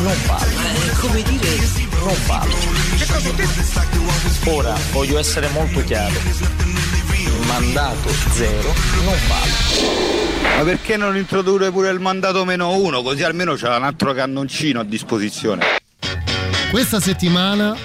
Non vale. come dire? Non vale. Ora voglio essere molto chiaro. Il mandato zero non vale. Ma perché non introdurre pure il mandato meno uno? Così almeno c'è un altro cannoncino a disposizione. Questa settimana,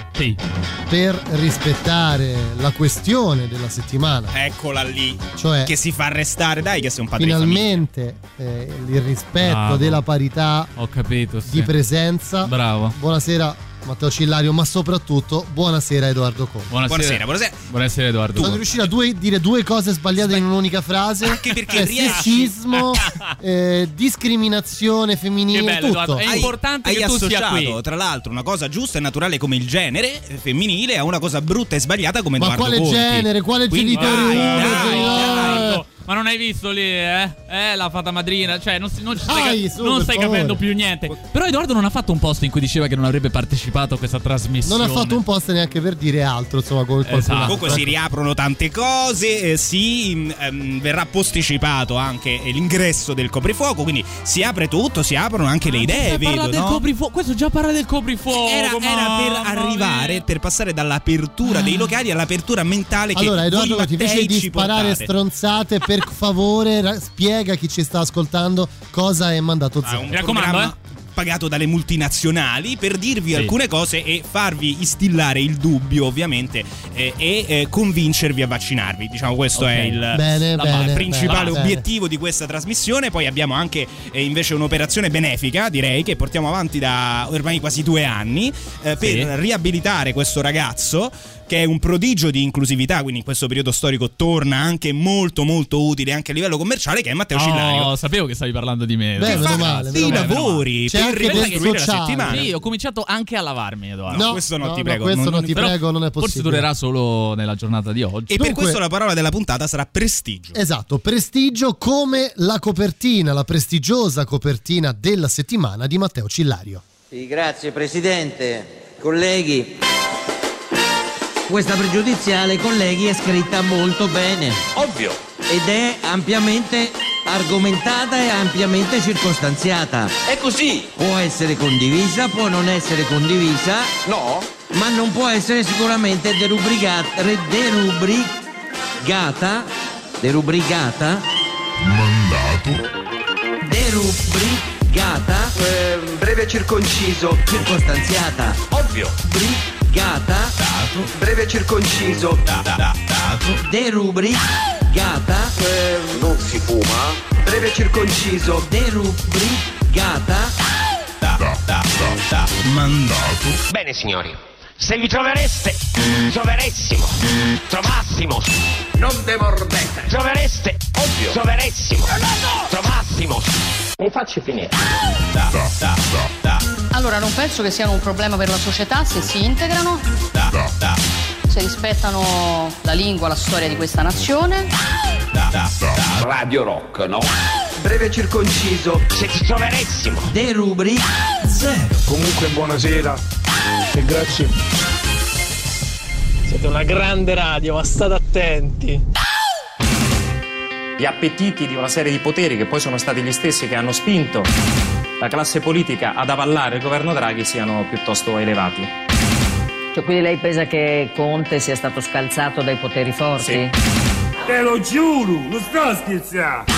per rispettare la questione della settimana, Eccola lì. Cioè- che si fa arrestare, dai, che sei un padre finalmente eh, il rispetto Bravo. della parità Ho capito, sì. di presenza. Bravo. Buonasera Matteo Cillario, ma soprattutto buonasera Edoardo Conte. Buonasera. Buonasera, buonasera. Buonasera Edoardo. Sono riuscito a due- dire due cose sbagliate in un'unica frase. Anche perché Cioè, riesci- sessismo, eh, discriminazione femminile, Che bello, tutto. Edoardo. È Hai- importante hai che tu sia qui. tra l'altro, una cosa giusta e naturale come il genere eh, femminile a una cosa brutta e sbagliata come Ma Edoardo quale Conti. genere? Quale Quindi genitore dai, uno? dai, genitore- dai. Ma non hai visto lì, eh? Eh, la fata madrina. Cioè, non, si- non ci Dai, stai, su, non stai capendo più niente. Però Edoardo non ha fatto un post in cui diceva che non avrebbe partecipato a questa trasmissione. Non ha fatto un post neanche per dire altro, insomma, come qualcun Esatto. Comunque si riaprono tante cose, eh, si ehm, verrà posticipato anche l'ingresso del coprifuoco, quindi si apre tutto, si aprono anche le idee, parla vedo, del no? coprifuoco. Questo già parla del coprifuoco. Era, era per arrivare, mia. per passare dall'apertura dei locali all'apertura mentale che Allora, Edoardo, voi Conti, invece Mattei di ci sparare portate. stronzate, per favore, ra- spiega a chi ci sta ascoltando cosa è mandato Ah, zero. un Mi raccomando, programma pagato dalle multinazionali per dirvi Sì. alcune cose e farvi instillare il dubbio ovviamente eh, e eh, convincervi a vaccinarvi diciamo questo Ok. è il, Bene, la- bene, principale bene, obiettivo di questa trasmissione poi abbiamo anche eh, invece un'operazione benefica direi che portiamo avanti da ormai quasi due anni eh, per Sì. riabilitare questo ragazzo che è un prodigio di inclusività quindi in questo periodo storico torna anche molto molto utile anche a livello commerciale che è Matteo Cillario Oh, sapevo che stavi parlando di me. Beh, meno male, male. lavori C'è per ricostruire la settimana Sì, ho cominciato anche a lavarmi, Edoardo. No, questo no, ti no, prego, questo non- non, ti prego, non è Forse possibile. durerà solo nella giornata di oggi. E per Dunque- questo la parola della puntata sarà prestigio. Esatto, prestigio come la copertina, la prestigiosa copertina della settimana di Matteo Cillario. Sì, grazie Presidente, colleghi. Questa pregiudiziale, colleghi, è scritta molto bene. Ovvio. Ed è ampiamente argomentata e ampiamente circostanziata. È così. Può essere condivisa, può non essere condivisa. No. Ma non può essere sicuramente derubricata. Derubricata. Derubricata. Mandato. Derubricata. breve circonciso. Circostanziata. Ovvio. Brigata. Dato. Breve circonciso. dato. Derubricata. non si fuma. Breve circonciso. Derubricata. Mandato. Bene signori, se vi trovereste, troveressimo, trovassimo, non demordete, trovereste, ovvio, troveressimo, trovassimo, mi facci finire. Allora, non penso che siano un problema per la società se si integrano, se rispettano la lingua, la storia di questa nazione. Radio Rock, no? Breve circonciso. Se ci troveressimo, Derubri. Comunque buonasera e grazie. Siete una grande radio, ma state attenti. Gli appetiti di una serie di poteri che poi sono stati gli stessi che hanno spinto la classe politica ad avallare il governo Draghi siano piuttosto elevati. Cioè, quindi lei pensa che Conte sia stato scalzato dai poteri forti? Te lo giuro, non sto scherzando.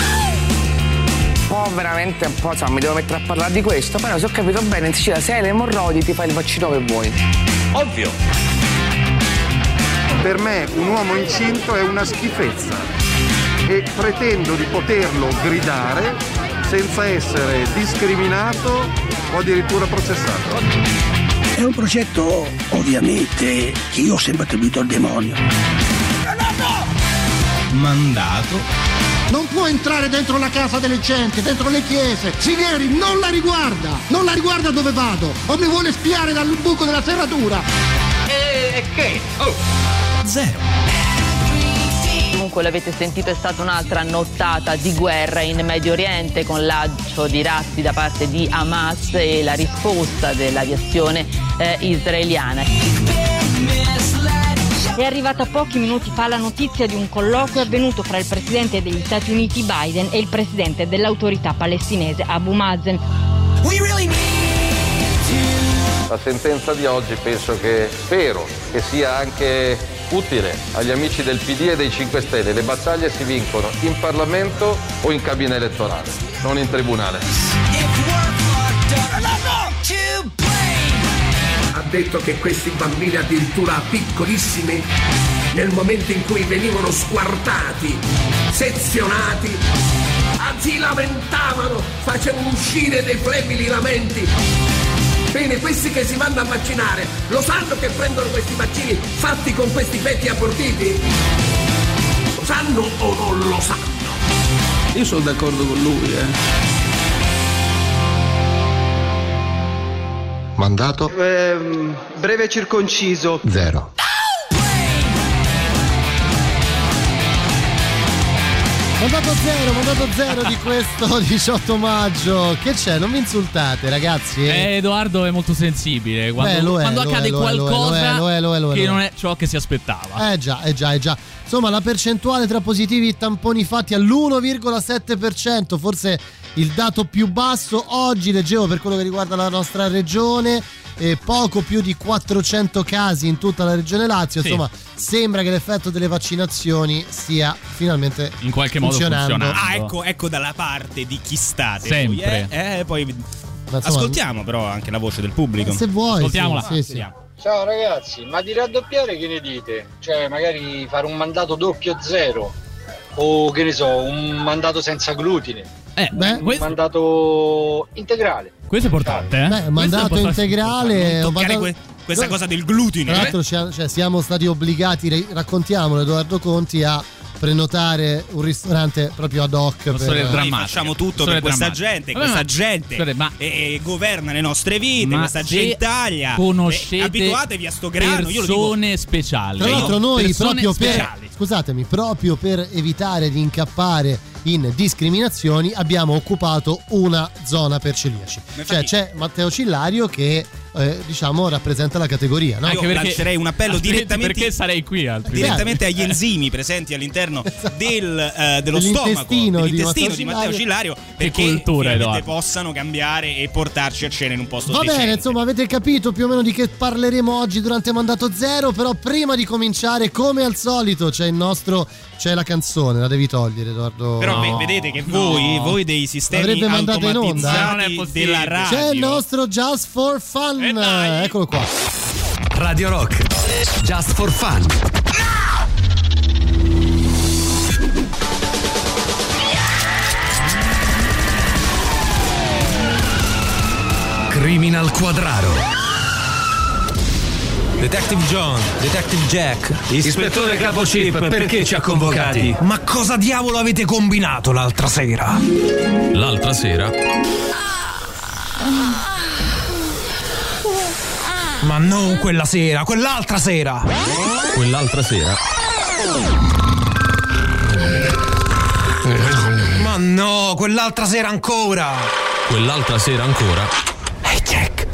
po' veramente un po', insomma, mi devo mettere a parlare di questo, però se ho capito bene, in Sicilia se hai le emorroidi ti fai il vaccino che vuoi. Ovvio. Per me un uomo incinto è una schifezza e pretendo di poterlo gridare senza essere discriminato o addirittura processato. È un progetto ovviamente che io ho sempre attribuito al demonio. Mandato Non può entrare dentro la casa delle gente, dentro le chiese. Signori, non la riguarda. Non la riguarda dove vado. O mi vuole spiare dal buco della serratura. E che? Oh. Zero. Comunque l'avete sentito è stata un'altra nottata di guerra in Medio Oriente con lancio di razzi da parte di Hamas e la risposta dell'aviazione eh, israeliana. È arrivata pochi minuti fa la notizia di un colloquio avvenuto fra il presidente degli Stati Uniti Biden e il presidente dell'autorità palestinese Abu Mazen. La sentenza di oggi penso che, spero che sia anche utile agli amici del PD e dei 5 Stelle. Le battaglie si vincono in Parlamento o in cabina elettorale, non in tribunale. Ha detto che questi bambini addirittura piccolissimi, nel momento in cui venivano squartati, sezionati, anzi lamentavano, facevano uscire dei flebili lamenti. Bene, questi che si vanno a vaccinare, lo sanno che prendono questi vaccini fatti con questi fetti abortiti? Lo sanno o non lo sanno? Io sono d'accordo con lui, eh. Mandato Ehm, breve circonciso. zero. Mandato zero, mandato zero di questo 18 maggio. Che c'è? Non vi insultate, ragazzi. Eh, Edoardo è molto sensibile. Quando, Beh, lo è, quando lo accade è, lo qualcosa lo è, lo è, lo è, lo è, che non è ciò che si aspettava. Eh già, eh già, eh già. Insomma, la percentuale tra positivi e tamponi fatti all'1,7%, forse il dato più basso. Oggi leggevo per quello che riguarda la nostra regione, eh, poco più di 400 casi in tutta la regione Lazio. Sì. Insomma, sembra che l'effetto delle vaccinazioni stia finalmente In qualche modo funzionando. Ah, ecco, ecco dalla parte di chi state. Sempre. Voi, eh? Eh, poi Ma insomma, ascoltiamo però anche la voce del pubblico. Se vuoi, Ascoltiamola. sì, sì, sì. Vediamo. Ciao ragazzi, ma di raddoppiare che ne dite? Cioè magari fare un mandato doppio zero o che ne so, un mandato senza glutine, Eh, Beh, un questo, mandato integrale. questo è importante, eh? Beh, mandato integrale. Mandato- que- questa cosa del glutine. Tra l'altro ci- cioè, siamo stati obbligati, raccontiamolo Edoardo Conti, a prenotare un ristorante proprio ad hoc. Per- Noi facciamo tutto per questa gente, Vabbè, questa ma- gente ma- eh, governa le nostre vite, Ma questa gentaglia. conoscete Eh, abituatevi a sto grano, io lo dico. persone speciali. Tra l'altro noi Persone proprio per, speciali. scusatemi, proprio per evitare di incappare in discriminazioni abbiamo occupato una zona per celiaci. Cioè c'è Matteo Cillario che eh, diciamo rappresenta la categoria, no? Io lancerei un appello direttamente- Perché sarei qui altrimenti? direttamente agli enzimi presenti all'interno del, eh, dello stomaco Dell'intestino di dell'intestino Matteo di Matteo Cillario. Perché cultura, possano cambiare e portarci a cena in un posto Va decente. bene, insomma, avete capito più o meno di che parleremo oggi durante Mandato Zero, però prima di cominciare, come al solito, c'è il nostro c'è la canzone, la devi togliere, Edoardo. Però ve- vedete che voi, voi dei sistemi L'avrebbe mandata in onda? automatizzati della radio C'è il nostro Just for Fun. E dai. Eccolo qua. Radio Rock. Just for fun. Criminal Quadraro. Detective John, Detective Jack, Ispettore Capo Chip, perché ci ha convocati? Ma cosa diavolo avete combinato l'altra sera? L'altra sera Ma non quella sera, quell'altra sera! Quell'altra sera Ma no, quell'altra sera ancora! Quell'altra sera ancora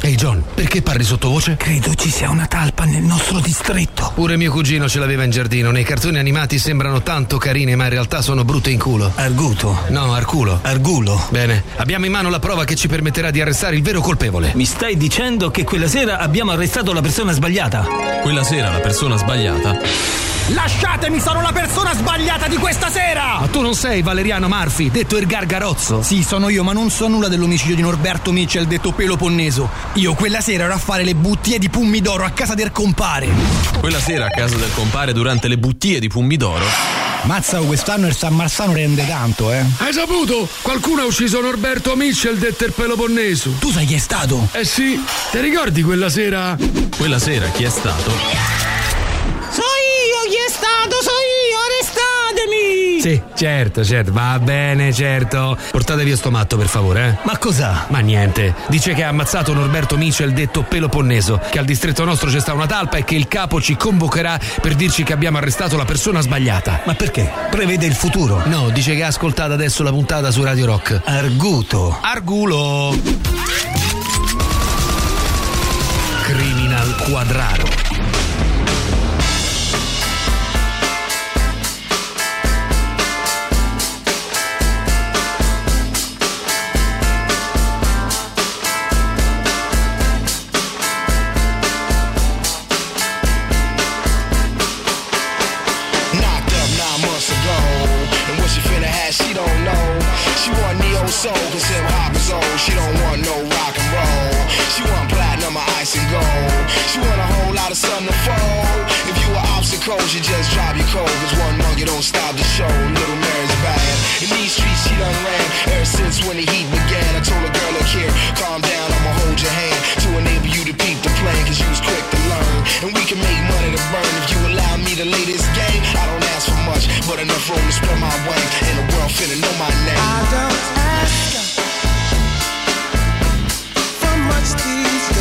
Ehi Ehi John, perché parli sottovoce? credo ci sia una talpa nel nostro distretto. Pure mio cugino ce l'aveva in giardino. Nei cartoni animati sembrano tanto carine, ma in realtà sono brutte in culo. Arguto. No, Arculo. Argulo. Bene, abbiamo in mano la prova che ci permetterà di arrestare il vero colpevole. Mi stai dicendo che quella sera abbiamo arrestato la persona sbagliata? Quella sera la persona sbagliata Lasciatemi, sono la persona sbagliata di questa sera! Ma tu non sei Valeriano Marfi, detto il Gargarozzo? Sì, sono io, ma non so nulla dell'omicidio di Norberto Mitchell, detto Peloponneso. Io quella sera ero a fare le bottiglie di pomidoro a casa del compare. Quella sera a casa del compare durante le buttie di Pummidoro Mazza, quest'anno il San Marzano rende tanto, eh. Hai saputo? Qualcuno ha ucciso Norberto Mitchell, detto il Peloponneso. Tu sai chi è stato? Eh sì, ti ricordi quella sera? Quella sera chi è stato? So io chi è stato, so io, arrestatemi! Sì, certo, certo, va bene, certo. Portate via sto matto, per favore, eh. Ma cos'ha? Ma niente. Dice che ha ammazzato Norberto Mitchell, detto Peloponneso, che al distretto nostro c'è sta una talpa e che il capo ci convocherà per dirci che abbiamo arrestato la persona sbagliata. Ma perché? Prevede il futuro? No, dice che ha ascoltato adesso la puntata su Radio Rock. Arguto. Argulo. Criminal Quadraro. Obstacles, you just drive your cold. Cause one monkey don't stop the show. Little Mary's bad. In these streets, she done ran ever since when the heat began. I told her, girl, look here, calm down, I'ma hold your hand to enable you to peep the plan. Cause you was quick to learn. And we can make money to burn if you allow me to lay this game. I don't ask for much, but enough room to spread my wings. And the world finna know my name. I don't ask for much these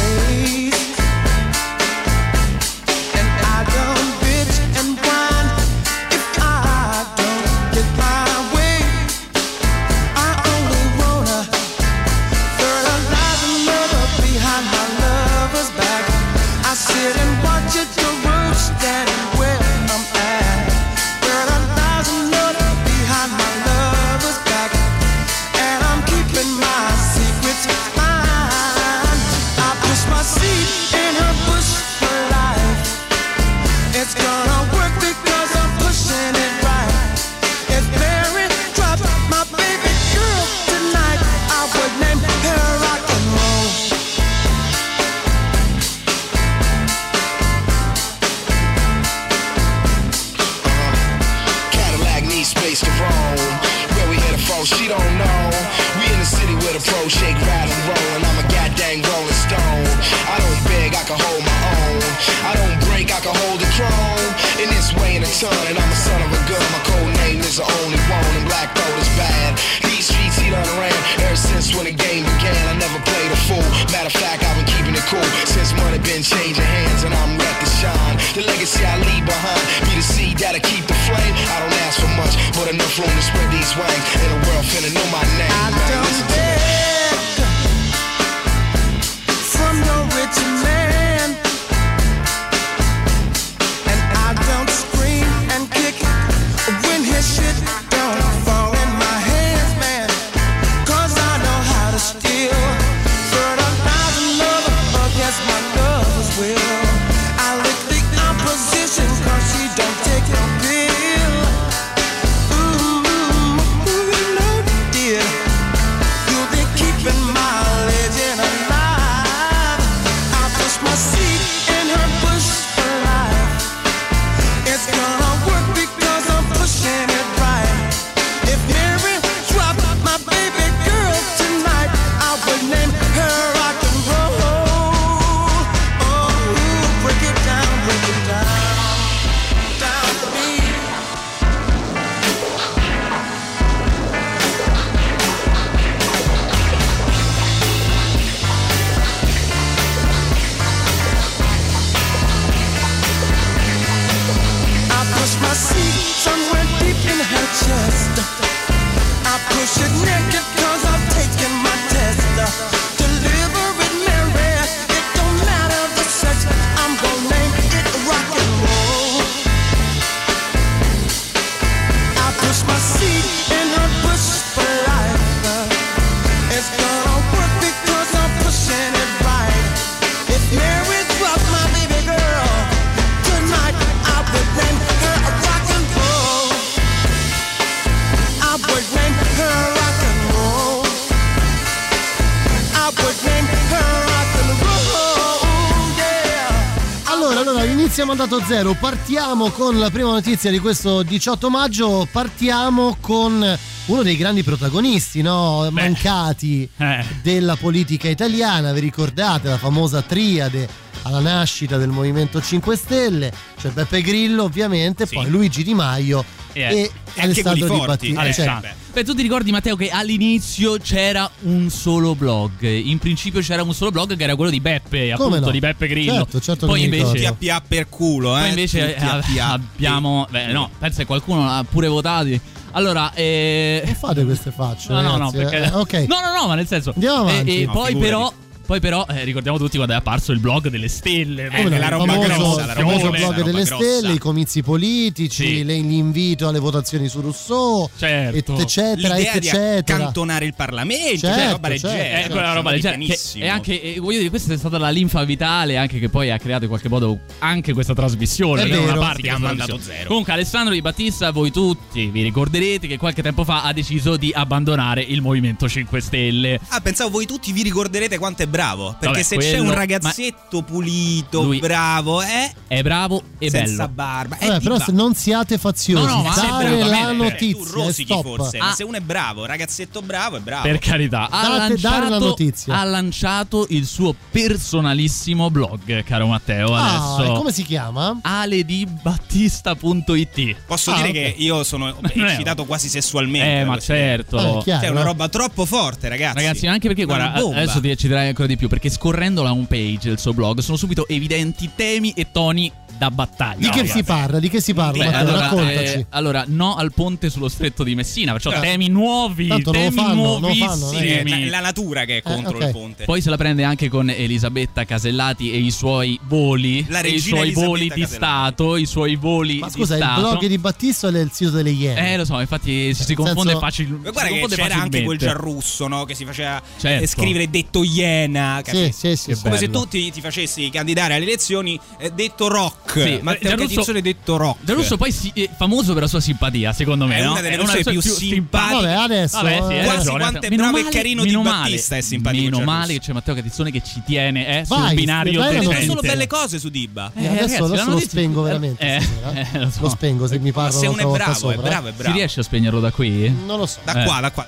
allora, inizia mandato zero. Partiamo con la prima notizia di questo 18 maggio. Partiamo con uno dei grandi protagonisti, no? Mancati Eh. della politica italiana. Vi ricordate la famosa triade alla nascita del Movimento 5 Stelle? C'è Beppe Grillo, ovviamente, poi Luigi Di Maio e Alessandro Di Battista. Alessandro. Beh, tu ti ricordi Matteo che all'inizio c'era un solo blog. In principio c'era un solo blog che era quello di Beppe, Come appunto no? di Beppe Grillo. Certo, certo Poi che invece ricordo. PA per culo, eh. Poi invece eh, a PA. abbiamo. Beh, no, pensa che qualcuno l'ha pure votati. Allora, eh. Non fate queste facce. No, no, no, ragazzi, perché. eh. Ok. No, no, no, ma nel senso. Andiamo E, avanti. e No, poi figurati. però. Poi però eh, ricordiamo tutti quando è apparso il blog delle stelle. Eh, la il roba famoso, grossa, il la famoso roba blog grossa. delle stelle, i comizi politici, le- l'invito alle votazioni su Rousseau, Certo. et- eccetera, L'idea eccetera. accantonare il Parlamento, Certo, cioè roba certo. leggera. Eh, quella roba leggera. Che è anche, eh, voglio dire, questa è stata la linfa vitale, anche che poi ha creato in qualche modo anche questa trasmissione. È vero. una parte chiama questa Mandato. Zero. Comunque, Alessandro Di Battista, voi tutti vi ricorderete che qualche tempo fa ha deciso di abbandonare il Movimento 5 Stelle. Ah, pensavo voi tutti vi ricorderete quanto è bravo. Perché Vabbè, se c'è quello- un ragazzetto pulito, Lui- bravo, eh, È bravo e senza bello. barba. Vabbè, eh, però se non siate faziosi, No, no, è dare bravo, la bene, Tu notizia, rosichi stop. forse, ma Ah. se uno è bravo, ragazzetto bravo, è bravo. Per carità, ha Date- dare la lanciato, notizia. ha lanciato il suo personalissimo blog, caro Matteo. Ah, Adesso e come si chiama? aledibattista.it. Posso Ah, dire ok. che io sono è- eccitato quasi sessualmente. Eh, ma certo. Vabbè, chiaro, Cioè, è una no? roba troppo forte, ragazzi. Ragazzi, anche perché, guarda, adesso ti ci dirai ancora di più. Perché scorrendo la homepage del suo blog sono subito evidenti temi e toni da battaglia. Di che ragazzi. si parla? Di che si parla? Beh, Matteo? allora, raccontaci. eh, allora, no al ponte sullo stretto di Messina, perciò Certo. temi nuovi, Tanto temi fanno, non lo fanno, nuovissimi. È la, la natura che è contro ok. il ponte. Poi se la prende anche con Elisabetta Casellati e i suoi voli, La e i suoi Elisabetta voli di Casellati. Stato, i suoi voli Ma di scusa, il Stato. blog di Battista o è il sito delle Iene? Eh, lo so, infatti si, si confonde senso- facilmente. Ma guarda che c'era anche quel Giarrusso, no? Che si faceva Certo. eh, scrivere detto Iena. Sì, sì, sì. Come se tu ti, ti facessi candidare alle elezioni eh, detto rock. Sì, Matteo Giarrusso- Catizzone detto rock. Giarrusso poi si- è famoso per la sua simpatia, secondo me. È no? una delle persone sue più simpatiche. Vabbè, adesso, Vabbè, sì, eh, Quasi ragione. quanto è Meno bravo e male- carino Di meno male- Battista è simpatico Meno Giarrusso. male che c'è Matteo Catizzone che ci tiene eh, sul Vai, binario vai, Dicono decente. solo belle cose su Dibba. Eh, adesso ragazzi, adesso la lo spengo veramente. Eh, eh, lo so. Lo spengo se mi Ma parla se uno è bravo, è eh. bravo, è Si bravo. riesce a spegnerlo da qui? Non lo so. Da Eh. qua, da qua.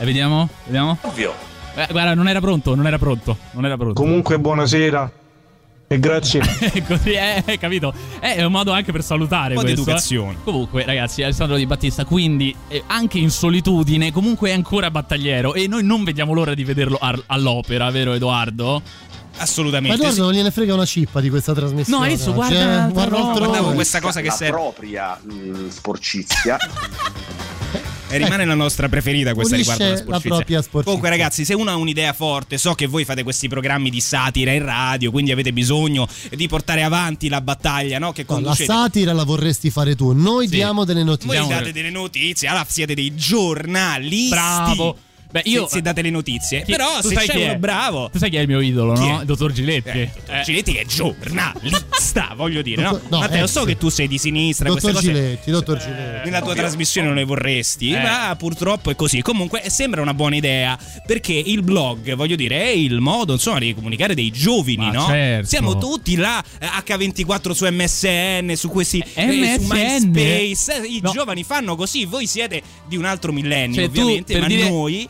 Eh, vediamo? Vediamo? Ovvio. Eh, guarda, non era pronto, non era pronto. Non era pronto. Comunque buonasera e grazie. Così, eh, capito? Eh, È un modo anche per salutare Un po' di questo, eh. educazione. Comunque, ragazzi, Alessandro Di Battista, quindi eh, anche in solitudine, comunque è ancora battagliero e noi non vediamo l'ora di vederlo ar- all'opera, vero Edoardo? Ma Assolutamente. Edoardo sì. non gliene frega una cippa di questa trasmissione. No, adesso guarda eh. un'altra guarda. Guardavo questa cosa che la serve. propria mh, sporcizia. E rimane la nostra preferita questa riguardo la la sporcizia. propria sporcizia. Comunque ragazzi, se uno ha un'idea forte, so che voi fate questi programmi di satira in radio, quindi avete bisogno di portare avanti la battaglia, no? Che No, la conducete. satira la vorresti fare tu. Noi diamo delle notizie. voi date delle notizie, allora siete dei giornalisti. Bravo. Beh, io- se, se date le notizie. Chi- Però tu se sai c'è chi è? uno bravo. Tu sai chi è il mio idolo, Chi no? è? Il dottor Giletti. Eh, dottor Giletti che è giornalista, voglio dire, no? No, Matteo, ex. so che tu sei di sinistra, Dottor cose Giletti, dottor Giletti. nella tua trasmissione non le vorresti, Eh. ma purtroppo è così. Comunque sembra una buona idea perché il blog, voglio dire, è il modo insomma di comunicare dei giovani, Ma no? certo. Siamo tutti là eh, H24 su MSN, su questi eh, su MSN? MySpace, eh, i No. giovani fanno così, voi siete di un altro millennio, Cioè, ovviamente, ma dire- noi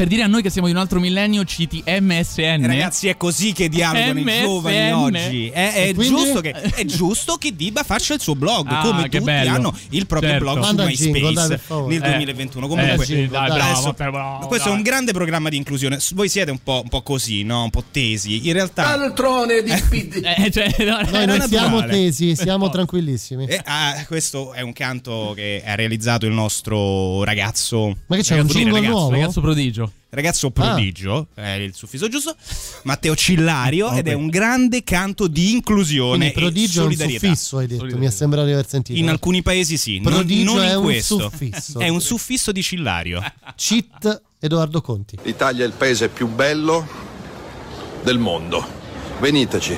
Per dire a noi che siamo di un altro millennio, citi MSN. Ragazzi, è così che dialogano i MSN. giovani oggi. È, è giusto che, è giusto che Diba faccia il suo blog, Ah, come tutti bello. hanno il proprio Certo. blog Manda su MySpace nel Eh. 2021. Eh, Comunque, sì, dai, bravo, bravo, questo è dai. un grande programma di inclusione. Voi siete un po', un po' così, no? Un po' tesi. In realtà. Altrone di PD. Eh, cioè, no, Noi, noi siamo tesi, siamo tranquillissimi. Eh, ah, questo è un canto che ha realizzato il nostro ragazzo. Ma che c'è un ragazzo, jingle ragazzo, nuovo? Ragazzo prodigio. Ragazzo prodigio, è il suffisso giusto, Matteo Cillario, ed è un grande canto di inclusione Quindi prodigio e è un suffisso, hai detto. Mi sembra di aver sentito. In alcuni paesi sì, non, Prodigio non in è un questo. suffisso. È un suffisso di Cillario. Cheat Edoardo Conti. L'Italia è il paese più bello del mondo. Veniteci.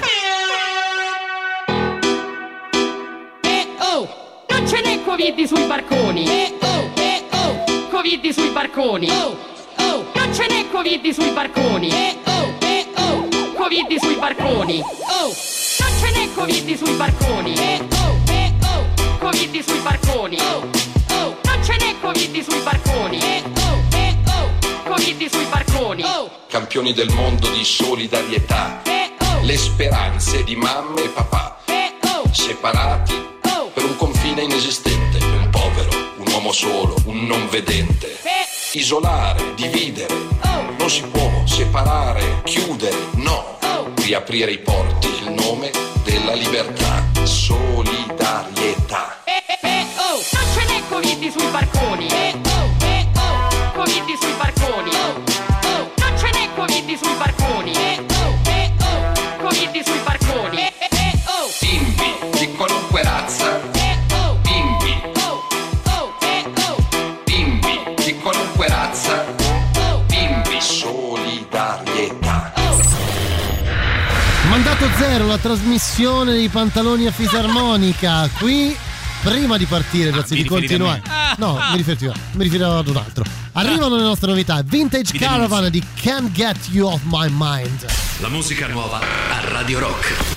Eh oh, non ce n'è Covid sui barconi. Eh oh, eh oh, Covid sui barconi. Oh, non ce n'è Covid sui barconi. Eh oh, eh oh, Covid sui barconi. Oh, non ce n'è Covid sui barconi. Eh oh, eh oh, Covid sui barconi. Oh, oh, non ce n'è Covid sui barconi. Eh oh, eh oh, Covid sui barconi. Oh, Campioni del mondo di solidarietà. eh oh, Le speranze di mamma e papà. eh oh, Separati oh. per un confine inesistente. Un povero uomo solo, un non vedente. Isolare, dividere, non si può separare, chiudere, no. Riaprire i porti, il nome della libertà, solidarietà. oh, non ce n'è Covid sui barconi. Eh oh, eh oh, Covid sui barconi. Oh, oh, non ce n'è Covid sui barconi. Eh eh 100 la trasmissione dei pantaloni a fisarmonica. Qui prima di partire, grazie di continuare. No, mi riferivo, mi riferivo ad un altro. Arrivano le nostre novità: Vintage Caravan di Can't Get You Off My Mind. La musica nuova a Radio Rock.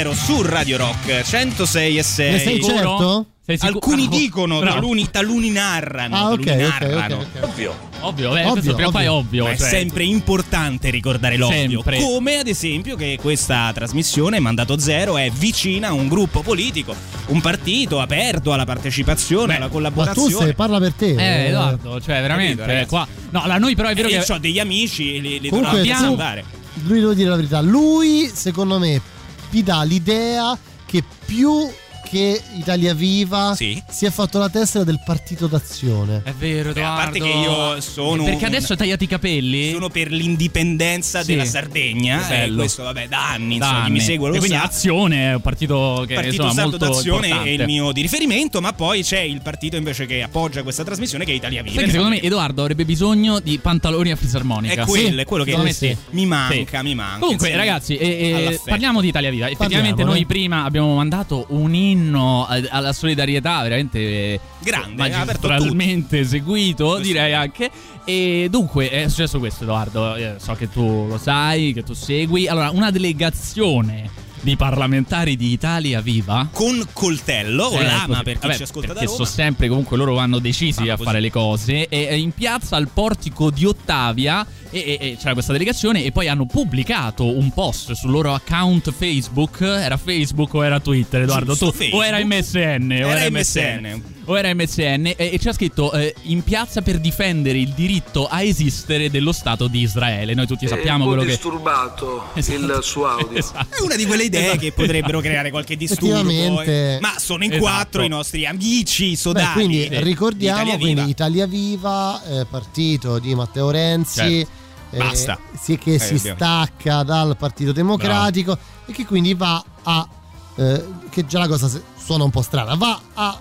2-0 su Radio Rock 106 e 6. Ne sei certo? Sei sicur- Alcuni ah, dicono, bravo. taluni, taluni narrano. Ah, ok. Taluni narrano. okay, okay. Ovvio. Ovvio, beh, ovvio, ovvio. Fai ovvio. Cioè. È sempre importante ricordare l'ovvio. Sempre. Come ad esempio che questa trasmissione, Mandato Zero, è vicina a un gruppo politico, un partito aperto alla partecipazione, beh, alla collaborazione. Ma tu se parla per te. Eh, eh. Edoardo, cioè veramente, Capito, qua. No, la noi però è vero eh, che... ho degli amici e li, li Comunque, dobbiamo andare. Lui devo dire la verità, lui secondo me mi dà l'idea che più che Italia Viva Sì. si è fatto la tessera del partito d'azione. È vero, Beh, a parte che io sono Perché adesso hai tagliato i capelli? Sono per l'indipendenza Sì. della Sardegna. Che E bello. questo, vabbè, da anni, Da insomma, mi anni. segue lo e quindi sa. Azione è un partito che partito insomma, molto d'azione è importante. il mio di riferimento, ma poi c'è il partito invece che appoggia questa trasmissione che è Italia Viva. Che secondo me Edoardo avrebbe bisogno di pantaloni a fisarmonica. È quello, è quello che Secondo me sì. sì. mi manca, Sì. mi manca. Comunque, ragazzi, eh, eh, parliamo di Italia Viva. Effettivamente, noi prima abbiamo mandato un inno alla solidarietà veramente Grande, magistralmente eseguito, direi anche. E dunque è successo questo, Edoardo. Eh, so che tu lo sai, che tu segui. Allora, una delegazione di parlamentari di Italia Viva con coltello o Eh, lama così. per chi Vabbè, ci ascolta da perché Roma. so sempre comunque loro vanno decisi Ah, a così. fare le cose e e in piazza al portico di Ottavia e, e- e c'era questa delegazione e poi hanno pubblicato un post sul loro account Facebook era Facebook o era Twitter Edoardo Giusto, tu Facebook. o era MSN o Era era MSN. MSN o era MSN e, e c'era scritto eh, in piazza per difendere il diritto a esistere dello Stato di Israele noi tutti sappiamo è un po' quello che disturbato Esatto. il suo audio. Esatto. È una di quelle idee Esatto. che potrebbero creare qualche disturbo. Eh. Ma sono in Esatto. quattro i nostri amici Beh, sodali. quindi di ricordiamo Italia quindi Viva. Italia Viva, eh, partito di Matteo Renzi. Certo. Basta. Sì, che Eh, si abbiamo- stacca dal Partito Democratico e che quindi va a. eh, che già la cosa suona un po' strana, va a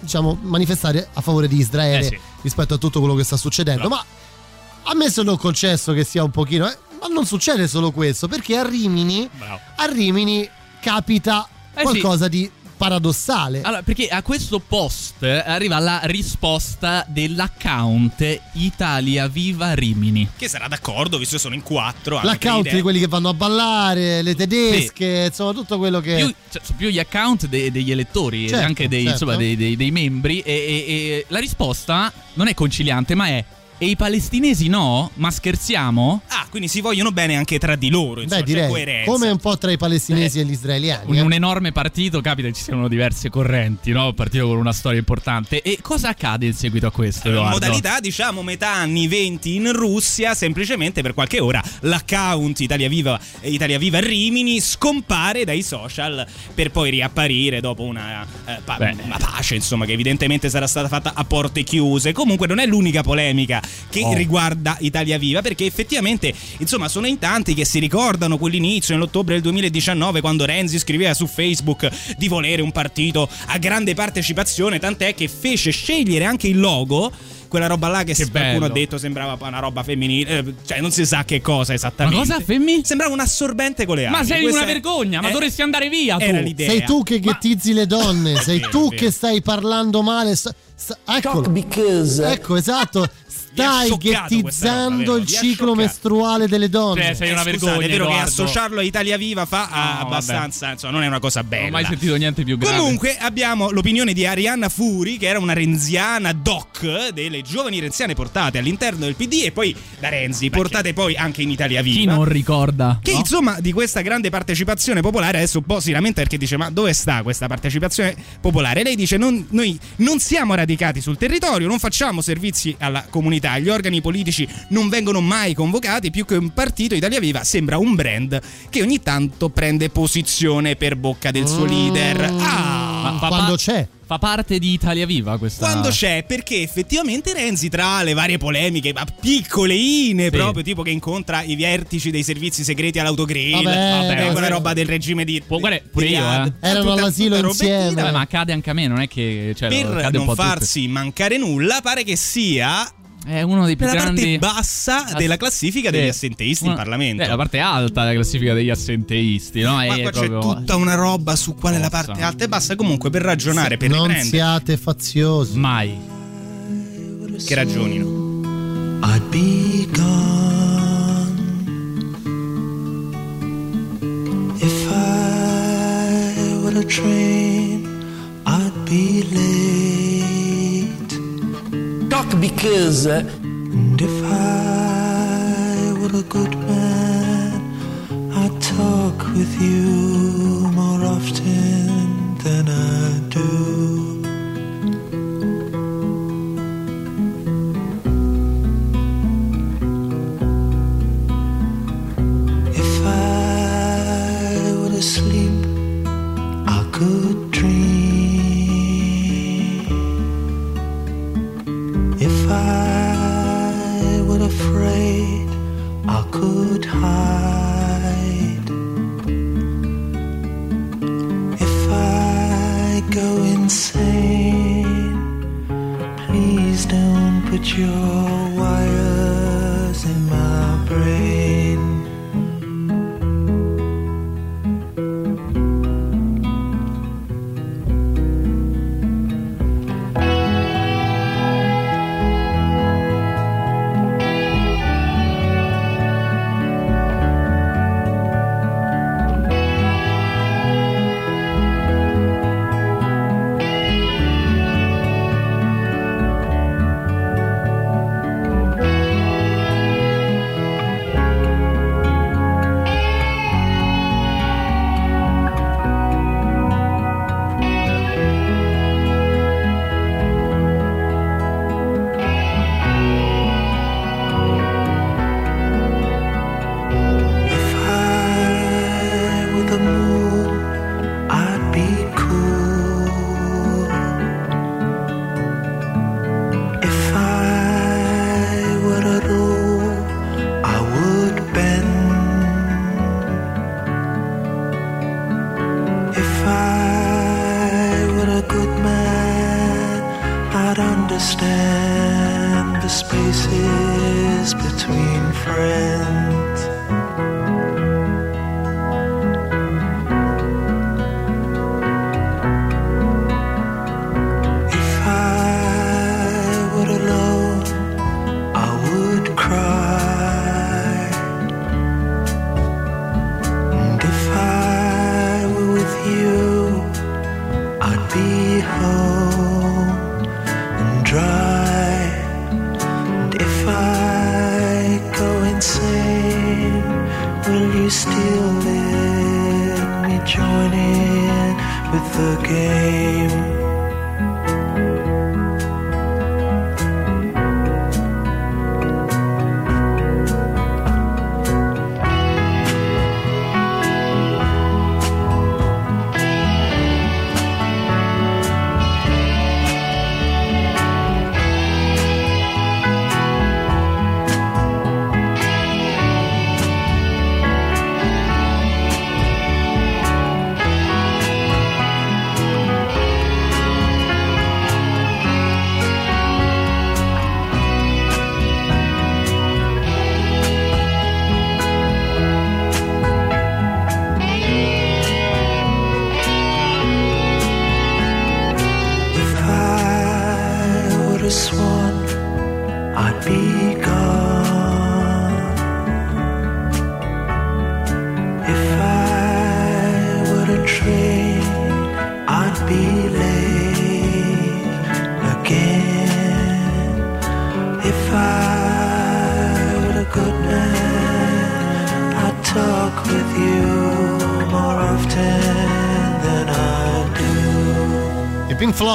diciamo manifestare a favore di Israele Eh sì. rispetto a tutto quello che sta succedendo. Ma a me sono concesso che sia un pochino. eh, ma non succede solo questo, perché a Rimini, Bravo. a Rimini capita Eh sì. qualcosa di paradossale. Allora, perché a questo post eh, arriva la risposta dell'account Italia Viva Rimini. Che sarà d'accordo, visto che sono in quattro. L'account di quelli che vanno a ballare, le tedesche, insomma, tutto quello che. Più, cioè, sono più gli account de- degli elettori e Certo, anche dei, certo. insomma, dei, dei- dei membri. E, e- e la risposta non è conciliante, ma è. E i palestinesi no? Ma scherziamo? Ah, quindi si vogliono bene anche tra di loro. Insomma, Beh, c'è direi coerenza. come un po' tra i palestinesi e gli israeliani. In eh. un enorme partito capita che ci siano diverse correnti, no? Un partito con una storia importante. E cosa accade in seguito a questo, In modalità diciamo metà anni 20 in Russia semplicemente per qualche ora l'account Italia Viva, Italia Viva Rimini scompare dai social per poi riapparire dopo una, eh, pa- Beh. una pace insomma che evidentemente sarà stata fatta a porte chiuse comunque non è l'unica polemica che Oh. riguarda Italia Viva perché effettivamente insomma sono in tanti che si ricordano quell'inizio nell'ottobre del 2019 quando Renzi scriveva su Facebook di volere un partito a grande partecipazione tant'è che fece scegliere anche il logo quella roba là che, Che qualcuno bello. ha detto sembrava una roba femminile, eh, cioè non si sa che cosa esattamente. Ma cosa, Femmi? Sembrava un assorbente con le ali. Ma sei Questa una è- vergogna, ma eh, dovresti andare via tu. Era l'idea. Sei tu che ghettizzi le donne, sei vero, tu è che stai parlando male. sta- sta- eccolo. Ecco, esatto. Stai ghettizzando il ciclo mestruale delle donne. Cioè, sei Eh, una scusate, vergogna. è vero che Edoardo. associarlo a Italia Viva fa No, abbastanza, insomma, non è una cosa Non bella. ho mai sentito niente più grave. Comunque abbiamo l'opinione di Arianna Furi, che era una renziana doc delle giovani renziane portate all'interno del PD e poi da Renzi, portate poi anche in Italia Viva. chi non ricorda? Che no? insomma di questa grande partecipazione popolare adesso un po' si lamenta perché dice ma dove sta questa partecipazione popolare? Lei dice non- noi non siamo radicati sul territorio, non facciamo servizi alla comunità, gli organi politici non vengono mai convocati, più che un partito Italia Viva sembra un brand che ogni tanto prende posizione per bocca del suo leader. Ah! Ma Quando c'è. Fa parte di Italia Viva questa. Quando c'è, perché effettivamente Renzi, tra le varie polemiche, ma piccoleine Sì. proprio, tipo che incontra i vertici dei servizi segreti all'autogrill, Vabbè, quella vabbè. roba del regime di. Può- guarda, pure di io, eh. Erano Tutta- all'asilo tutta insieme. Vabbè, ma accade anche a me, non è che. Cioè, Per non po' a tutti. farsi mancare nulla, pare che sia È uno dei più la grandi. parte bassa Ass- della classifica degli assenteisti Una- in Parlamento. Eh, la parte alta della classifica degli assenteisti, no? Ma È qua proprio- c'è tutta una roba su qual è la Forza. parte alta e bassa. Comunque, per ragionare, per non riprendere, siate faziosi. Mai. che ragionino. I'd be gone if I train, I'd be late. Because uh, And if I were a good man, I'd talk with you more often could hide. If I go insane, please don't put your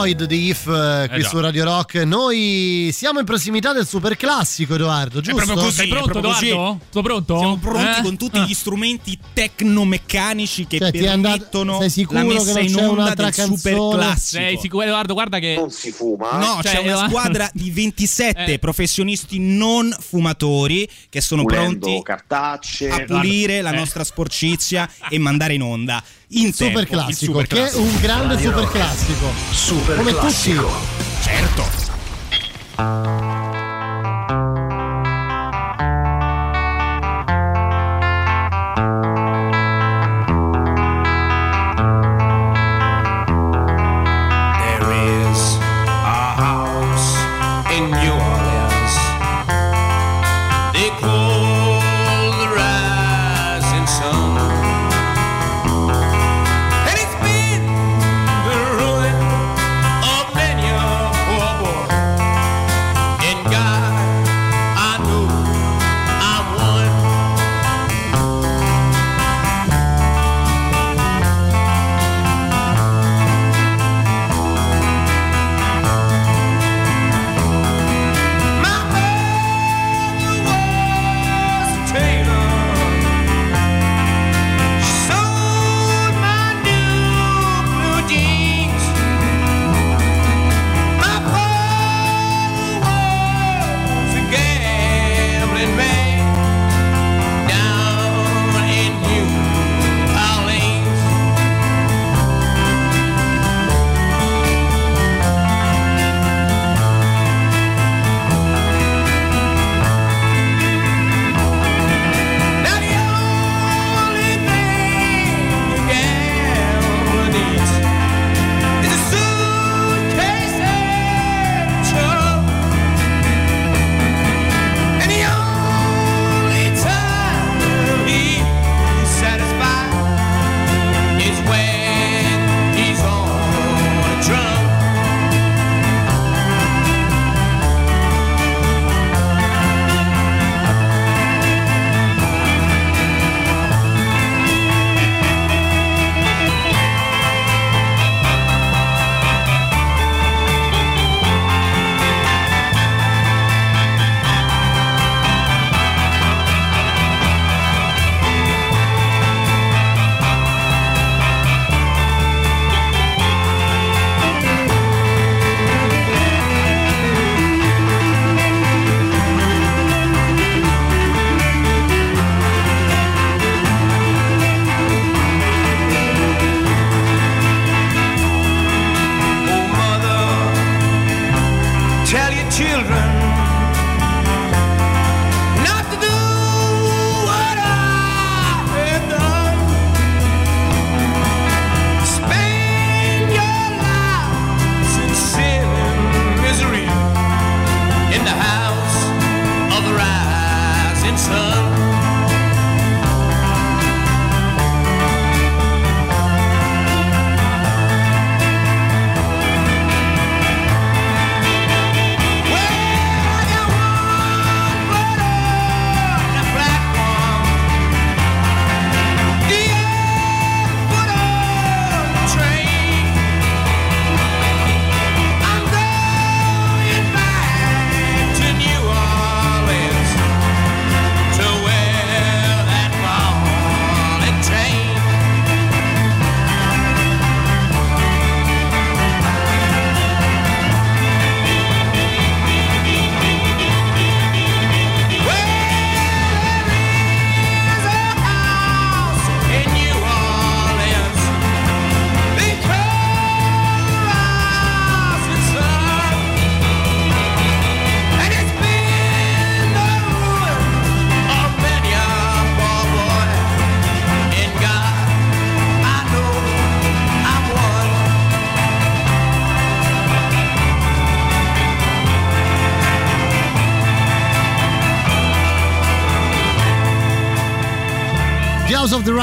Floyd di If eh, qui già. su Radio Rock. Noi siamo in prossimità del super classico, Edoardo, giusto? proprio così, Sei è pronto, proprio così. Edoardo? Sono pronto? Siamo pronti Eh? con tutti gli strumenti tecnomeccanici che Cioè, ti è andato- permettono sei sicuro la che messa non in onda un'altra del super canzone? classico. Sei sicuro, Edoardo? Guarda che. Non si fuma. No, Cioè, c'è una Edoardo- squadra di 27 Eh. professionisti non fumatori che sono Pulendo pronti cartacce. a pulire la Eh. nostra sporcizia e mandare in onda in Super tempo classico, super che è un grande super Rock. classico. Super Come classico. tutti. Certo.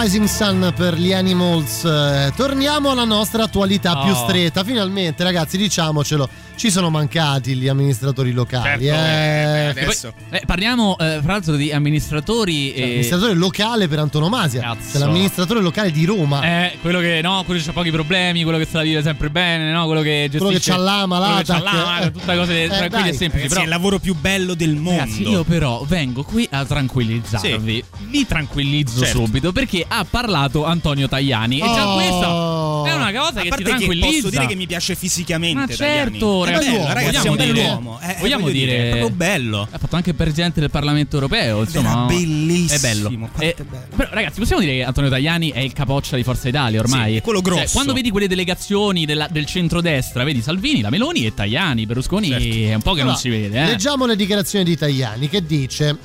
Rising Sun per gli Animals. Eh, torniamo alla nostra attualità più Oh. stretta. Finalmente, ragazzi, diciamocelo, ci sono mancati gli amministratori locali. Certo, eh. E poi, eh, parliamo eh, fra l'altro di amministratori e L'amministratore locale per antonomasia. Cazzo. Cioè, l'amministratore locale di Roma. Eh, quello che no, quello che ha pochi problemi, quello che sa vive sempre bene, no? Quello che gestisce Quello che c'ha l'ama, quello che c'ha l'atac, l'ama, eh. tutte cose Eh, tranquille dai. e semplici. Ragazzi, Però è il lavoro più bello del mondo. Ragazzi, io però vengo qui a tranquillizzarvi. Vi tranquillizzo Certo. subito perché ha parlato Antonio Tajani. E già Oh. questa è una cosa che ti che tranquillizza. posso dire che mi piace fisicamente. Ma Tajani. certo, È ragazzi, bello, ragazzi, è vogliamo un dire, bell'uomo. Eh, vogliamo voglio dire, è proprio bello. Ha fatto anche il presidente del Parlamento europeo. Insomma, Era bellissimo, È bello. Eh, è bello. però, ragazzi, possiamo dire che Antonio Tajani è il capoccia di Forza Italia ormai? Sì, è quello grosso. Cioè, quando vedi quelle delegazioni della- del centrodestra, vedi Salvini, la Meloni e Tajani. Berlusconi è un po' che Allora, non si vede. Eh. Leggiamo le dichiarazioni di Tajani che dice.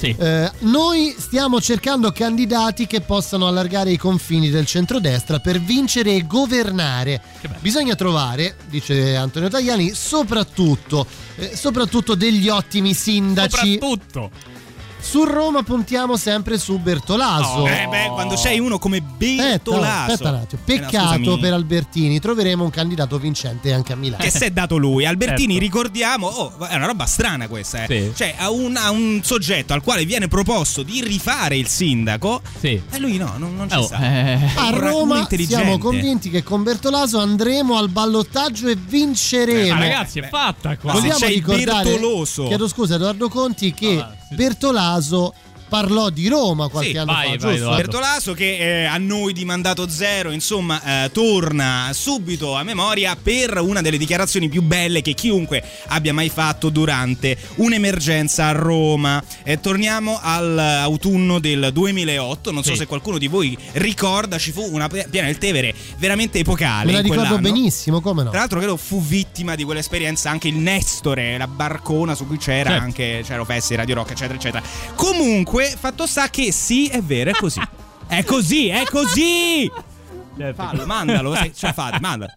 Sì. eh, noi stiamo cercando candidati che possano allargare i confini del centrodestra per vincere e governare. Bisogna trovare, dice Antonio Tajani, soprattutto, eh, soprattutto degli ottimi sindaci. Soprattutto. Su Roma puntiamo sempre su Bertolaso. Eh beh, quando sei uno come Aspetta, Bertolaso. aspetta un attimo. Eh, no, Peccato per Albertini, troveremo un candidato vincente anche a Milano. Che si è dato lui. Albertini, Certo. ricordiamo, oh, è una roba strana questa. Eh. Sì. Cioè, a un, a un soggetto al quale viene proposto di rifare il sindaco, Sì. e lui no, non, non ci Oh, sta. eh, A Roma siamo convinti che con Bertolaso andremo al ballottaggio e vinceremo. Ma ragazzi, è fatta qua. Ma se Vogliamo ricordare, Bertoloso. chiedo scusa Edoardo Conti, che Ah. Bertolaso parlò di Roma qualche Sì, anno vai, fa, vai, giusto? Bertolaso che eh, a noi di mandato zero, insomma, eh, torna subito a memoria per una delle dichiarazioni più belle che chiunque abbia mai fatto durante un'emergenza a Roma. Eh, torniamo all'autunno del 2008, non so Sì. se qualcuno di voi ricorda, ci fu una piena del Tevere veramente epocale. Me la ricordo quell'anno. benissimo, come no? Tra l'altro credo fu vittima di quell'esperienza anche il Nestore, la barcona su cui c'era Certo. anche c'era Fessi, Radio Rock, eccetera, eccetera. Comunque, fatto sta che sì, è vero, è così. è così, è così! Fallo, mandalo, la fate, mandalo.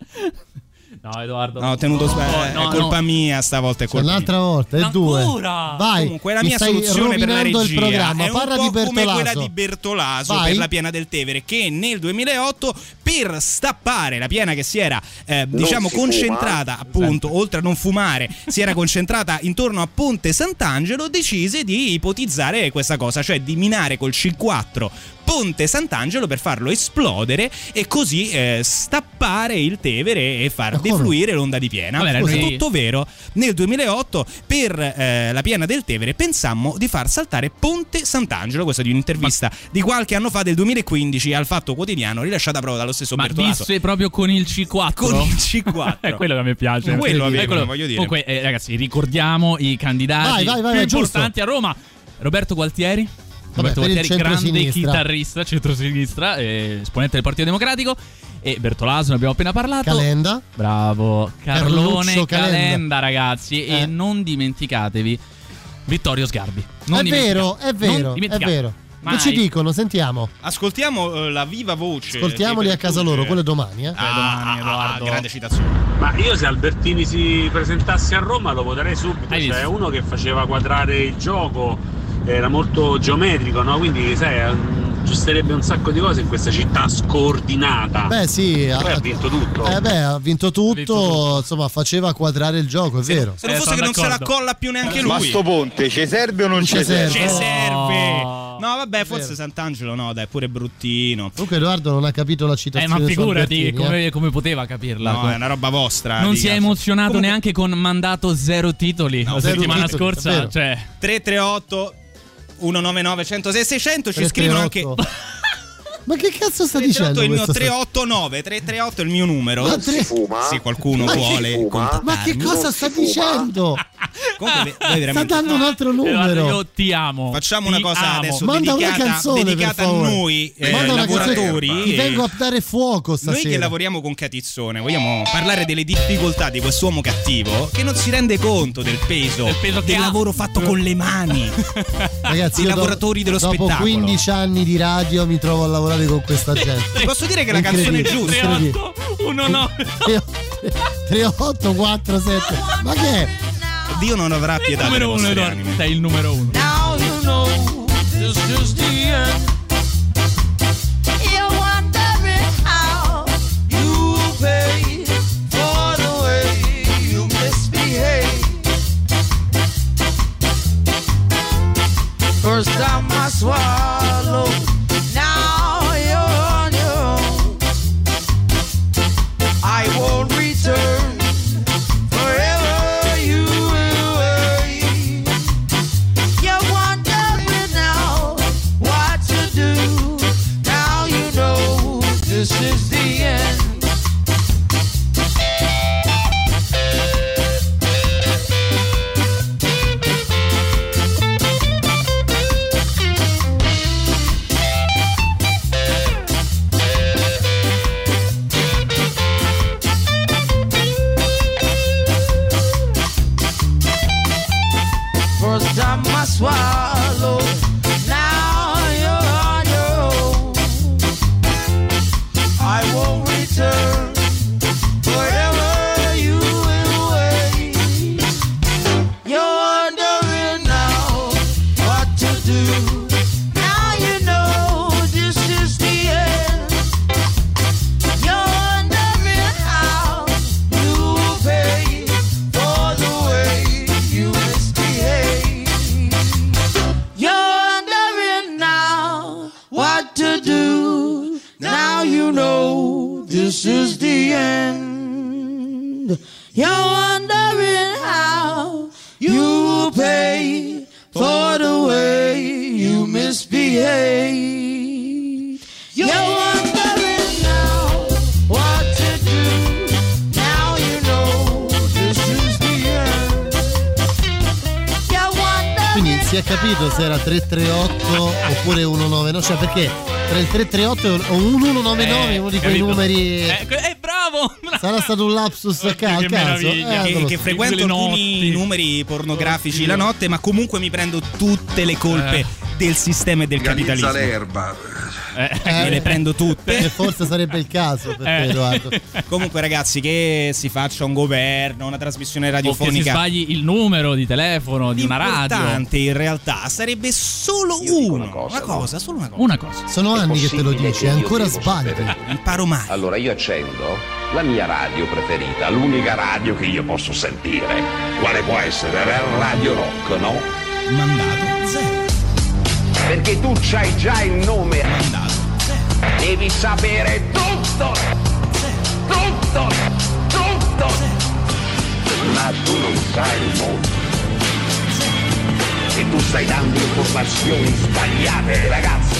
No, Edoardo. No, ho tenuto no, eh, no, è colpa no. mia, stavolta è C'è colpa mia. un'altra volta, è due. Ancora? Vai, Comunque, la mi mia soluzione per la regia il programma. è un Parla po' di come quella di Bertolaso Vai. per la piena del Tevere, che nel 2008 per stappare la piena che si era eh, diciamo si fuma. concentrata, appunto, oltre a non fumare, si era concentrata intorno a Ponte Sant'Angelo, decise di ipotizzare questa cosa, cioè di minare col C4 Ponte Sant'Angelo per farlo esplodere e così eh, stappare il Tevere e far Ma defluire l'onda di piena. Vabbè, Scusa, noi- tutto vero. Nel 2008 per eh, la piena del Tevere pensammo di far saltare Ponte Sant'Angelo, questa è di un'intervista di qualche anno fa del 2015 al Fatto Quotidiano rilasciata proprio dallo stesso Ma Bertolaso. disse proprio con il C4. Con il C4. è quello che a me piace. Quello È avevano, voglio dire. Comunque, eh, ragazzi, ricordiamo i candidati Vai, vai, vai, più vai, giusto. importanti a Roma. Roberto Gualtieri. Roberto Gualtieri, grande chitarrista, centrosinistra, eh, esponente del Partito Democratico. E Bertolaso, ne abbiamo appena parlato. Calenda. Bravo. Carlone Calenda, Calenda. ragazzi. Eh. E non dimenticatevi Vittorio Sgarbi. Non È vero, è vero, è vero. Mai. Che ci dicono? Sentiamo. Ascoltiamo eh, la viva voce. Ascoltiamoli a casa loro, quello è domani, eh. Ah, domani, ah, ah, grande citazione. Ma io se Albertini si presentasse a Roma lo voterei subito. Hai Cioè, visto? uno che faceva quadrare il gioco, era molto geometrico, no? Quindi, sai, aggiusterebbe un sacco di cose in questa città scordinata. Beh, sì. Poi ha vinto tutto. Eh beh, ha vinto tutto, vinto tutto. insomma, faceva quadrare il gioco, è vero. Se non Eh, fosse che non se la d'accordo. colla più neanche Ma lui. sto ponte ci serve o non ci serve? Ci serve. No. No, vabbè, forse. Sant'Angelo no, dai, pure bruttino. Comunque Edoardo non ha capito la Eh, citazione ma su figurati come, eh. come poteva capirla. No, Come- è una roba vostra. non si è cazzo. emozionato Comunque, neanche con mandato zero titoli No, la zero settimana titoli, è scorsa. Cioè, 338 199 106 600 ci scrivono anche 338. Ma che cazzo sta 338 dicendo è il mio questo? 389 338 è il mio numero. Ma tre- Si fuma? Se qualcuno Ma vuole. Ma che cosa sta dicendo? Comunque, Sta dando un altro numero. io ti amo. Facciamo Ti una cosa amo. adesso Manda una dedicata, canzone, dedicata a noi eh, Manda una canzone. lavoratori. Ti e- vengo a dare fuoco Noi stasera. che lavoriamo con Catizzone vogliamo parlare delle difficoltà di quest'uomo cattivo che non si rende conto del peso, Del peso del ha. lavoro fatto con le mani. Ragazzi, do- lavoratori dello dopo spettacolo. 15 anni di radio mi trovo a lavorare proprio con questa gente. Posso dire che la canzone è giusta. 3847. Ma che è? Dio non avrà pietà. Il numero uno, Edoardo. Sei il numero uno. Now you know, this is the end. First time I swore 338 o un 199 Eh, uno di quei capito. numeri Eh, eh, bravo! sarà stato un lapsus a che caso. meraviglia. Eh, che, che frequento Quelle alcuni notti. numeri pornografici Oddio. la notte, ma comunque mi prendo tutte le colpe Eh. del sistema e del Organizza capitalismo. l'erba. Eh, Me le prendo tutte. Che forse sarebbe il caso per te, Eh. Edoardo. Comunque, ragazzi, che si faccia un governo, una trasmissione o che si radiofonica. sbagli il numero di telefono di una radio. L'importante in realtà sarebbe solo uno. Una cosa, solo una cosa. Una cosa. Sono anni che te lo dici, ancora sbagli. Imparo mai. Allora io accendo la mia radio preferita, l'unica radio che io posso sentire. Quale può essere? Radio Rock, no? Mandato zero. Perché tu c'hai già il nome. Devi sapere tutto! Tutto! Tutto! Ma tu non sai il mondo. E tu stai dando informazioni sbagliate ragazzi.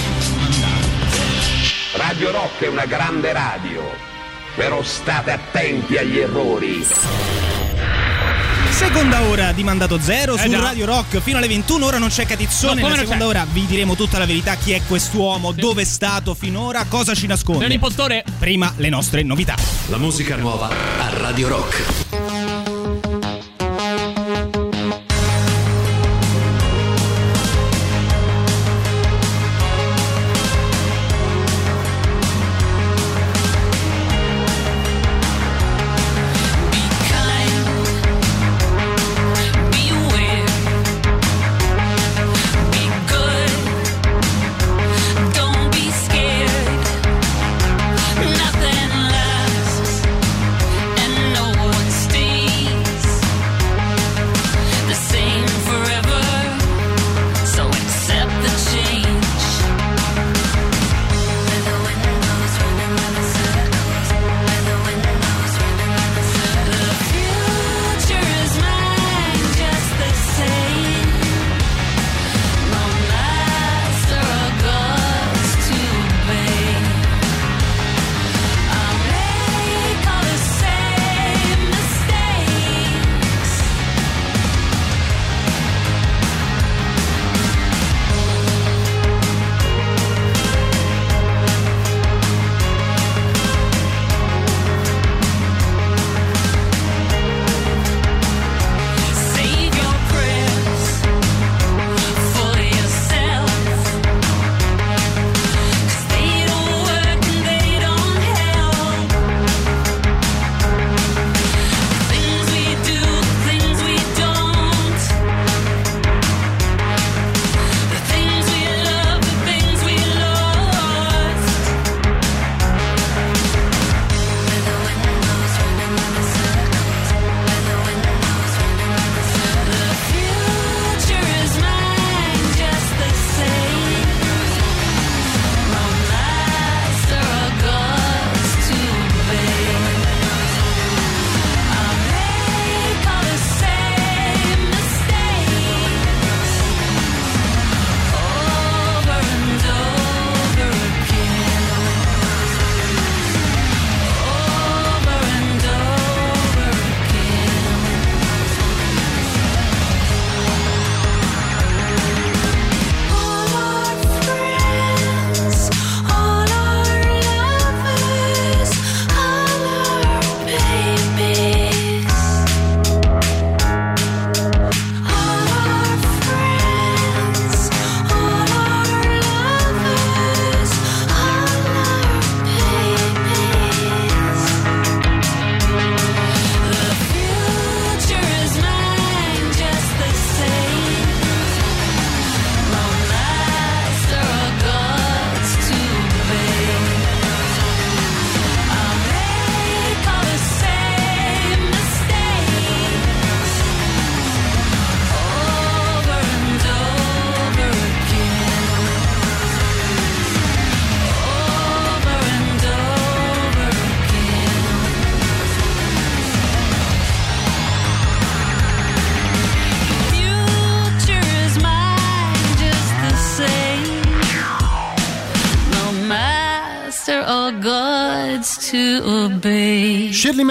Radio Rock è una grande radio, però state attenti agli errori. Seconda ora di mandato zero Eh su già. Radio Rock fino alle 21. Ora non c'è catizzone. No, Nella seconda c'è? ora vi diremo tutta la verità: chi è quest'uomo, dove è stato finora, cosa ci nasconde. Sei un impostore. Prima le nostre novità. La musica nuova a Radio Rock.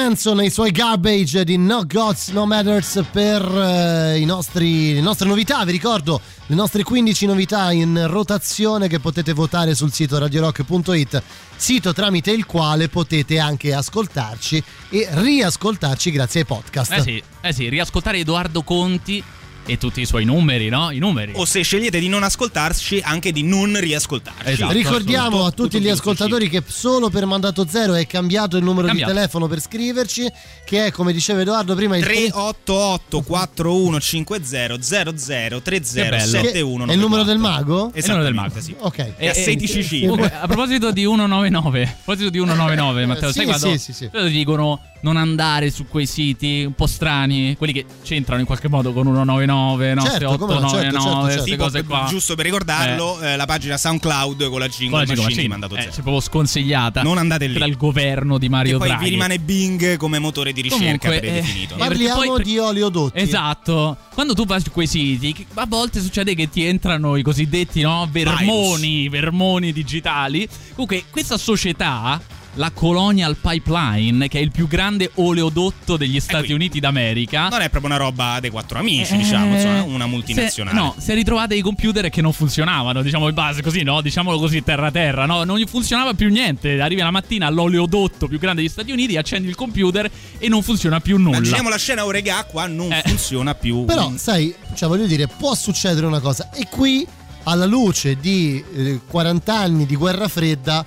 Manson e i suoi garbage di No Gods No Matters per eh, nostri, le nostre novità. Vi ricordo le nostre 15 novità in rotazione che potete votare sul sito radiorock.it, sito tramite il quale potete anche ascoltarci e riascoltarci grazie ai podcast. Eh sì, eh sì, riascoltare Edoardo Conti e tutti i suoi numeri, no? I numeri. O se scegliete di non ascoltarci, anche di non riascoltarci. Esatto. Ricordiamo a tutti gli ascoltatori che solo per mandato zero è cambiato il numero Cambiato. di telefono per scriverci, che è come diceva Edoardo prima il 388 4150 00 30 71 È il numero del mago? Esatto, numero del mago. sì. Ok. È a 16 cifre. Comunque, a proposito di 199, a proposito di 199, Matteo, Sì, sai quando sì, sì, sì. quando ti dicono non andare su quei siti un po' strani, quelli che c'entrano in qualche modo con 199, no? Certo, come no, certo, 899, certo, certo. queste Tipo, cose qua. Giusto per ricordarlo, eh, la pagina SoundCloud con la jingle Con la jingle machine di machine. mandato Eh, zero. c'è proprio sconsigliata. Non andate lì. Dal governo di Mario e poi Draghi. vi rimane Bing come motore di ricerca Comunque, predefinito. eh, no? Parliamo poi- di oleodotti. Esatto. Quando tu vai su quei siti, che- a volte succede che ti entrano i cosiddetti no, vermoni, vermoni digitali. Comunque, questa società, la Colonial Pipeline, che è il più grande oleodotto degli Stati Uniti d'America, Non è proprio una roba dei quattro amici, Eh, diciamo, insomma, una multinazionale. Se, no, si è ritrovata dei computer che non funzionavano, diciamo in base così, no? Diciamolo così, terra terra, no? Non gli funzionava più niente. Arrivi la mattina all'oleodotto più grande degli Stati Uniti, accendi il computer e non funziona più nulla. Immaginiamo la scena Oregà, qua non Eh. funziona più. Però, sai, cioè voglio dire, può succedere una cosa. E qui, alla luce di eh, 40 anni di guerra fredda,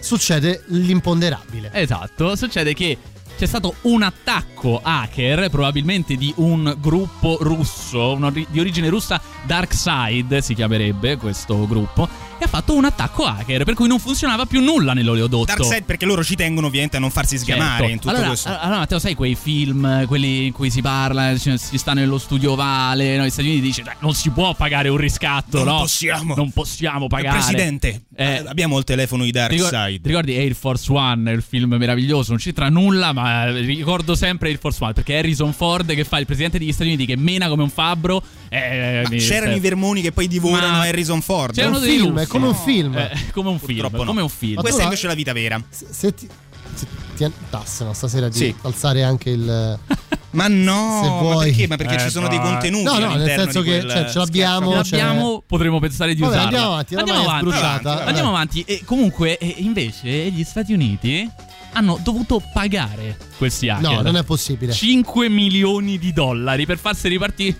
succede l'imponderabile. Esatto, succede che c'è stato un attacco hacker, probabilmente di un gruppo russo, ri- di origine russa, Darkside si chiamerebbe questo gruppo, e ha fatto un attacco hacker, per cui non funzionava più nulla nell'oleodotto. Darkseid perché loro ci tengono ovviamente a non farsi sgamare Certo. in tutto allora, questo. Allora, Matteo, sai quei film, quelli in cui si parla, cioè, si sta nello studio ovale, no? gli Stati Uniti dice, "Dai, non si può pagare un riscatto, Non no? possiamo. Non possiamo pagare. Presidente, Eh, abbiamo il telefono di Ricor- Darkseid. Ti ricordi Air Force One, il film meraviglioso? Non c'entra nulla, ma ricordo sempre Air Force One perché Harrison Ford che fa il presidente degli Stati Uniti che mena come un fabbro. eh, mi- C'erano eh, i vermoni che poi divorano Ma- Harrison Ford. C'erano un dei film, russi. è come un film. Eh, come un film, Purtroppo no. come un film. Ma Questa tu- invece è la vita vera. Se, se ti, ti tassano stasera di Sì. alzare anche il. Ma no, Se ma vuoi. perché? Ma perché Eh, ci sono dei dai. contenuti No, no, nel all'interno senso che cioè, ce l'abbiamo. Cioè- l'abbiamo, potremmo pensare di Vabbè, usarla. andiamo avanti, Andiamo avanti. sbruciata. Avanti, Andiamo avanti. E comunque, e invece, gli Stati Uniti hanno dovuto pagare questi hacker. No, non è possibile. 5 milioni di dollari per farsi ripartire.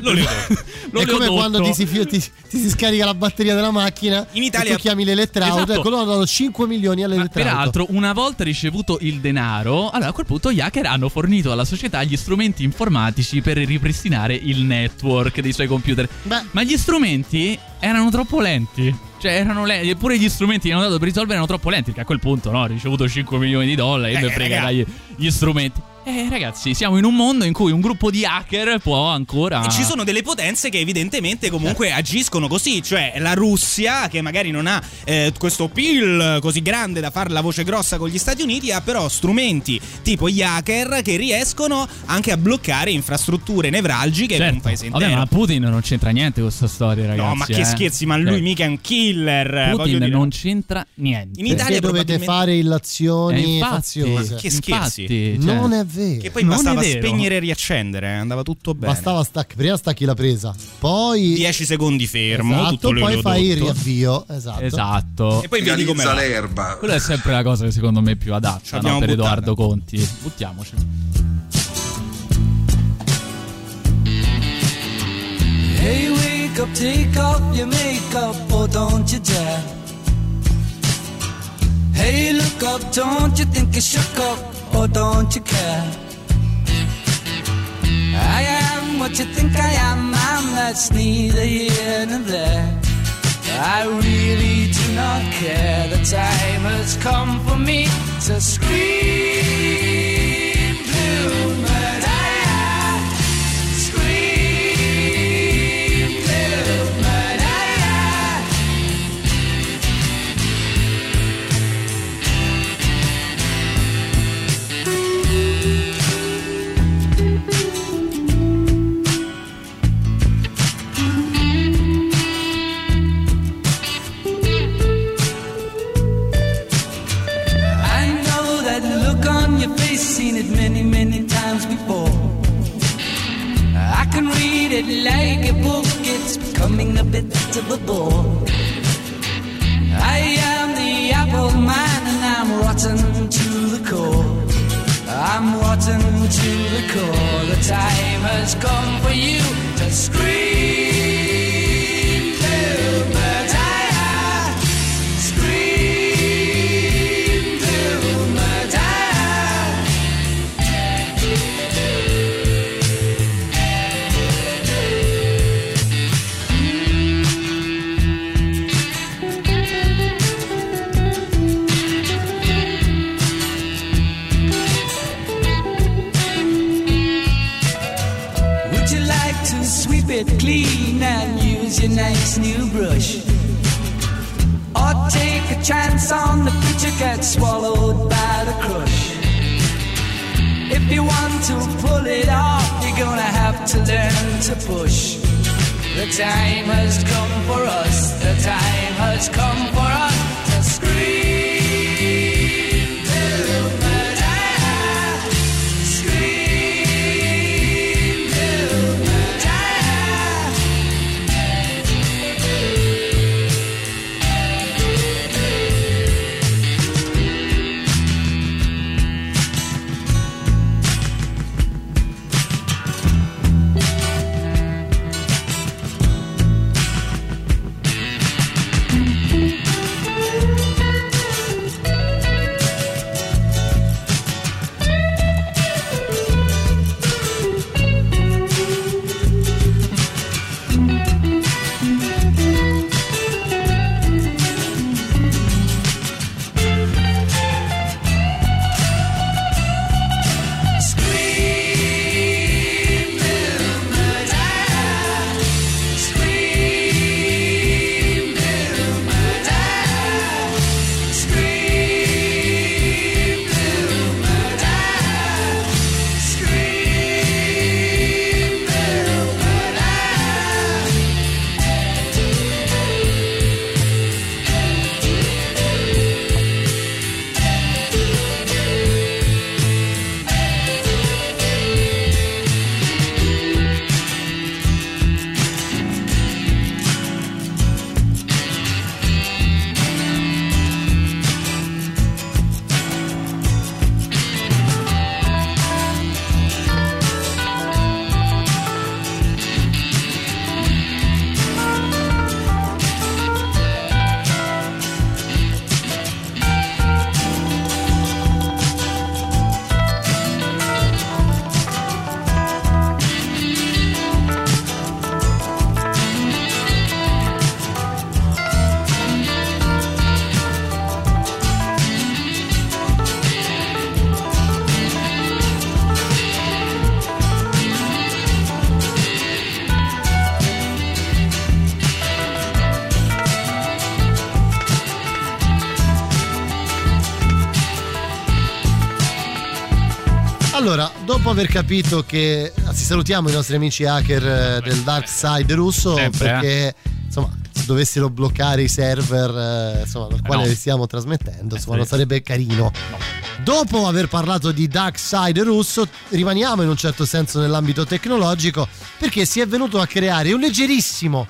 L'oleodotto. È come quando ti si, ti- ti si scarica la batteria della macchina In Italia- e tu chiami l'elettrauto. Esatto. Ecco, loro hanno dato 5 milioni Ma all'elettrauto. peraltro, una volta ricevuto il denaro, allora a quel punto gli hacker hanno fornito alla società gli strumenti informatici per ripristinare il network dei suoi computer. Ma gli strumenti erano troppo lenti. Cioè, erano lenti. Eppure gli strumenti che hanno dato per risolvere erano troppo lenti. Perché a quel punto, no, ho ricevuto 5 milioni di dollari. Eh, e me frega gli strumenti. Eh, ragazzi, siamo in un mondo in cui un gruppo di hacker può ancora. E ci sono delle potenze che evidentemente comunque agiscono così, cioè la Russia che magari non ha eh, questo PIL così grande da fare la voce grossa con gli Stati Uniti, ha però strumenti tipo gli hacker che riescono anche a bloccare infrastrutture nevralgiche per un Certo. paese Vabbè, intero. ma Putin non c'entra niente con questa storia, ragazzi. no, ma che eh. scherzi, ma lui Cioè, mica è un killer. Putin dire. non c'entra niente. In Italia Perché dovete probabilmente- fare illazioni Eh, infatti, faziose. Che scherzi. Infatti, cioè, Non è vero. Che poi Non bastava spegnere e riaccendere, eh, andava tutto bene. Bastava stac- prima stacchi la presa, poi 10 secondi fermo, esatto, tutto poi fai il riavvio. Esatto. Esatto. E poi vedi come l'erba. Quella è sempre la cosa che secondo me è più adatta no, per buttata. Edoardo Conti. Buttiamoci. Hey, wake up, take off your makeup, oh, don't you dare. Hey, look up, don't you think you shook up, or don't you care? I am what you think I am, and that's neither here nor there. I really do not care. The time has come for me to scream times before. I can read it like a book, it's becoming a bit of a bore. I am the apple man and I'm rotten to the core. I'm rotten to the core. The time has come for you to scream your nice new brush? Or take a chance on the future get swallowed by the crush? If you want to pull it off, you're gonna have to learn to push. The time has come for us, the time has come for aver capito che anzi salutiamo i nostri amici hacker eh, del dark side russo Sempre, perché insomma se dovessero bloccare i server eh, insomma, dal quale no. stiamo trasmettendo, insomma, non sarebbe carino. Dopo aver parlato di dark side russo, rimaniamo in un certo senso nell'ambito tecnologico perché si è venuto a creare un leggerissimo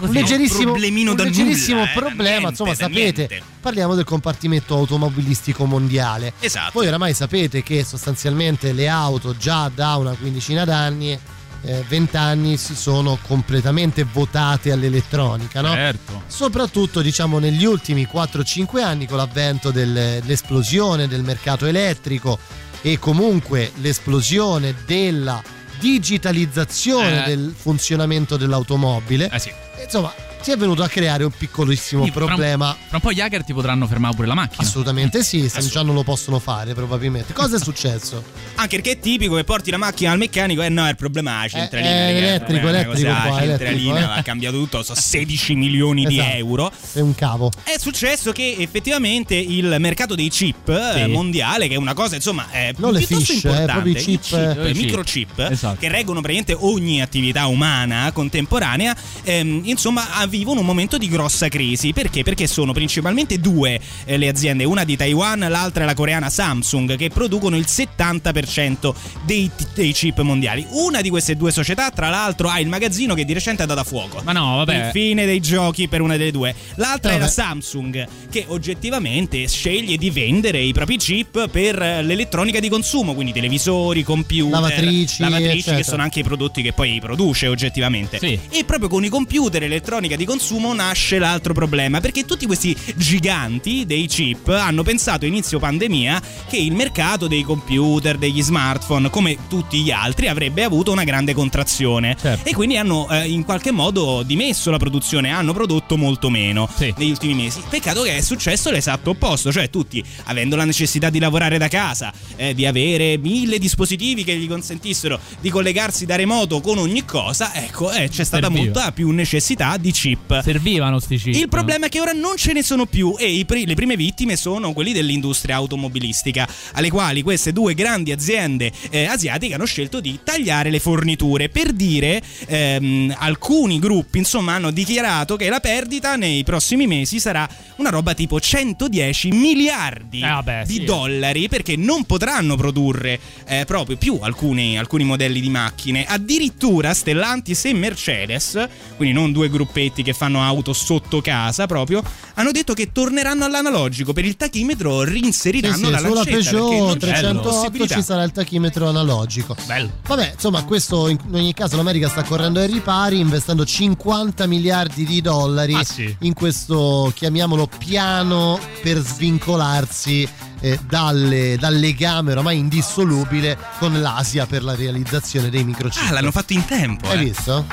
un leggerissimo, un problemino un da leggerissimo nulla, eh, problema, niente, insomma, da sapete, niente. parliamo del compartimento automobilistico mondiale. Esatto. Voi oramai sapete che sostanzialmente le auto già da una quindicina d'anni, eh, 20 anni, si sono completamente votate all'elettronica, no? Certo. Soprattutto diciamo negli ultimi 4-5 anni con l'avvento del- dell'esplosione del mercato elettrico e comunque l'esplosione della digitalizzazione Eh. del funzionamento dell'automobile. Eh sì. Insomma, si è venuto a creare un piccolissimo Quindi, fra un- problema. Fra un po' gli hacker ti potranno fermare pure la macchina. Assolutamente sì, se già non lo possono fare probabilmente. Cosa è successo? Anche perché è tipico che porti la macchina al meccanico e no, il problema è la centralina. Eh, elettrico, il problema è elettrico qua, La centralina elettrico, eh. ha cambiato tutto, sono 16 milioni di Esatto. euro. È un cavo. È successo che effettivamente il mercato dei chip eh, mondiale, che è una cosa insomma è Non piuttosto fish, eh, importante, proprio i i chip, eh. i microchip Esatto. che reggono praticamente ogni attività umana contemporanea, ehm, insomma ha vivono un momento di grossa crisi. Perché? Perché sono principalmente due eh, le aziende, una di Taiwan, l'altra è la coreana Samsung, che producono il 70% dei, dei chip mondiali. Una di queste due società, tra l'altro, ha il magazzino che di recente è andato a fuoco. Ma no, vabbè. Il fine dei giochi per una delle due. L'altra è la Vabbè. Samsung, che oggettivamente sceglie di vendere i propri chip per l'elettronica di consumo, quindi televisori, computer, Lavatrici, lavatrici che sono anche i prodotti che poi produce oggettivamente. Sì. E proprio con i computer elettronica di consumo nasce l'altro problema, perché tutti questi giganti dei chip hanno pensato inizio pandemia che il mercato dei computer, degli smartphone, come tutti gli altri, avrebbe avuto una grande contrazione. Certo. E quindi hanno eh, in qualche modo dimesso la produzione, hanno prodotto molto meno Sì. negli ultimi mesi. Peccato che è successo l'esatto opposto, cioè tutti avendo la necessità di lavorare da casa, eh, di avere mille dispositivi che gli consentissero di collegarsi da remoto con ogni cosa, ecco, eh, c'è stata molta più necessità di chip. Servivano sti chip. Il problema è che ora non ce ne sono più e pri- le prime vittime sono quelli dell'industria automobilistica, alle quali queste due grandi aziende eh, asiatiche hanno scelto di tagliare le forniture. Per dire, ehm, alcuni gruppi insomma hanno dichiarato che la perdita nei prossimi mesi sarà una roba tipo 110 miliardi Eh, vabbè, di sì. dollari perché non potranno produrre eh, proprio più alcuni, alcuni modelli di macchine. Addirittura Stellantis e Mercedes, quindi non due gruppetti che fanno auto sotto casa proprio, hanno detto che torneranno all'analogico. Per il tachimetro Sì, rinseriranno sì, la sulla lancetta perché Peugeot non c'è 308 possibilità. ci sarà il tachimetro analogico. Bello. Vabbè, insomma, questo in ogni caso l'America sta correndo ai ripari investendo 50 miliardi di dollari Ah, sì. in questo, chiamiamolo, piano per svincolarsi eh, dalle- dal legame oramai indissolubile con l'Asia per la realizzazione dei microchip. Ah, l'hanno fatto in tempo. Hai eh. visto?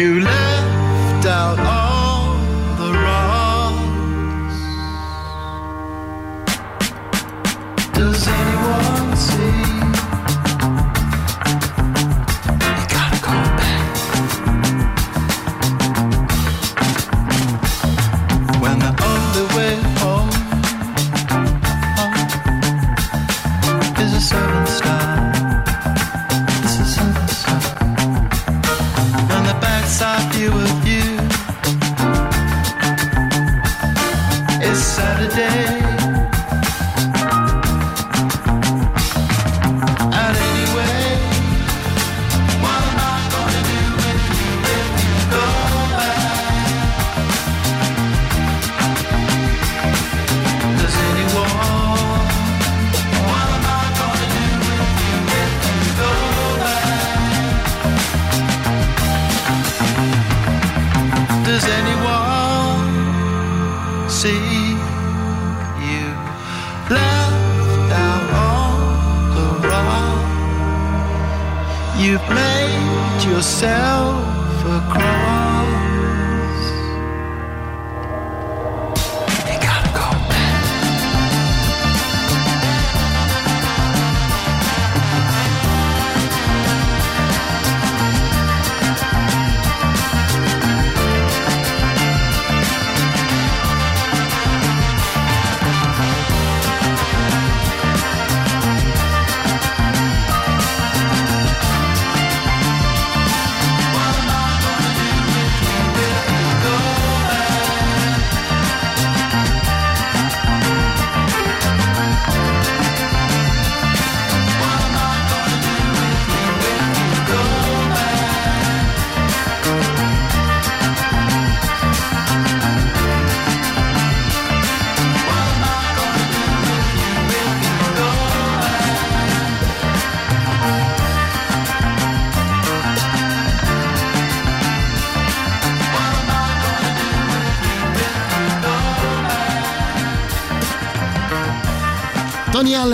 You left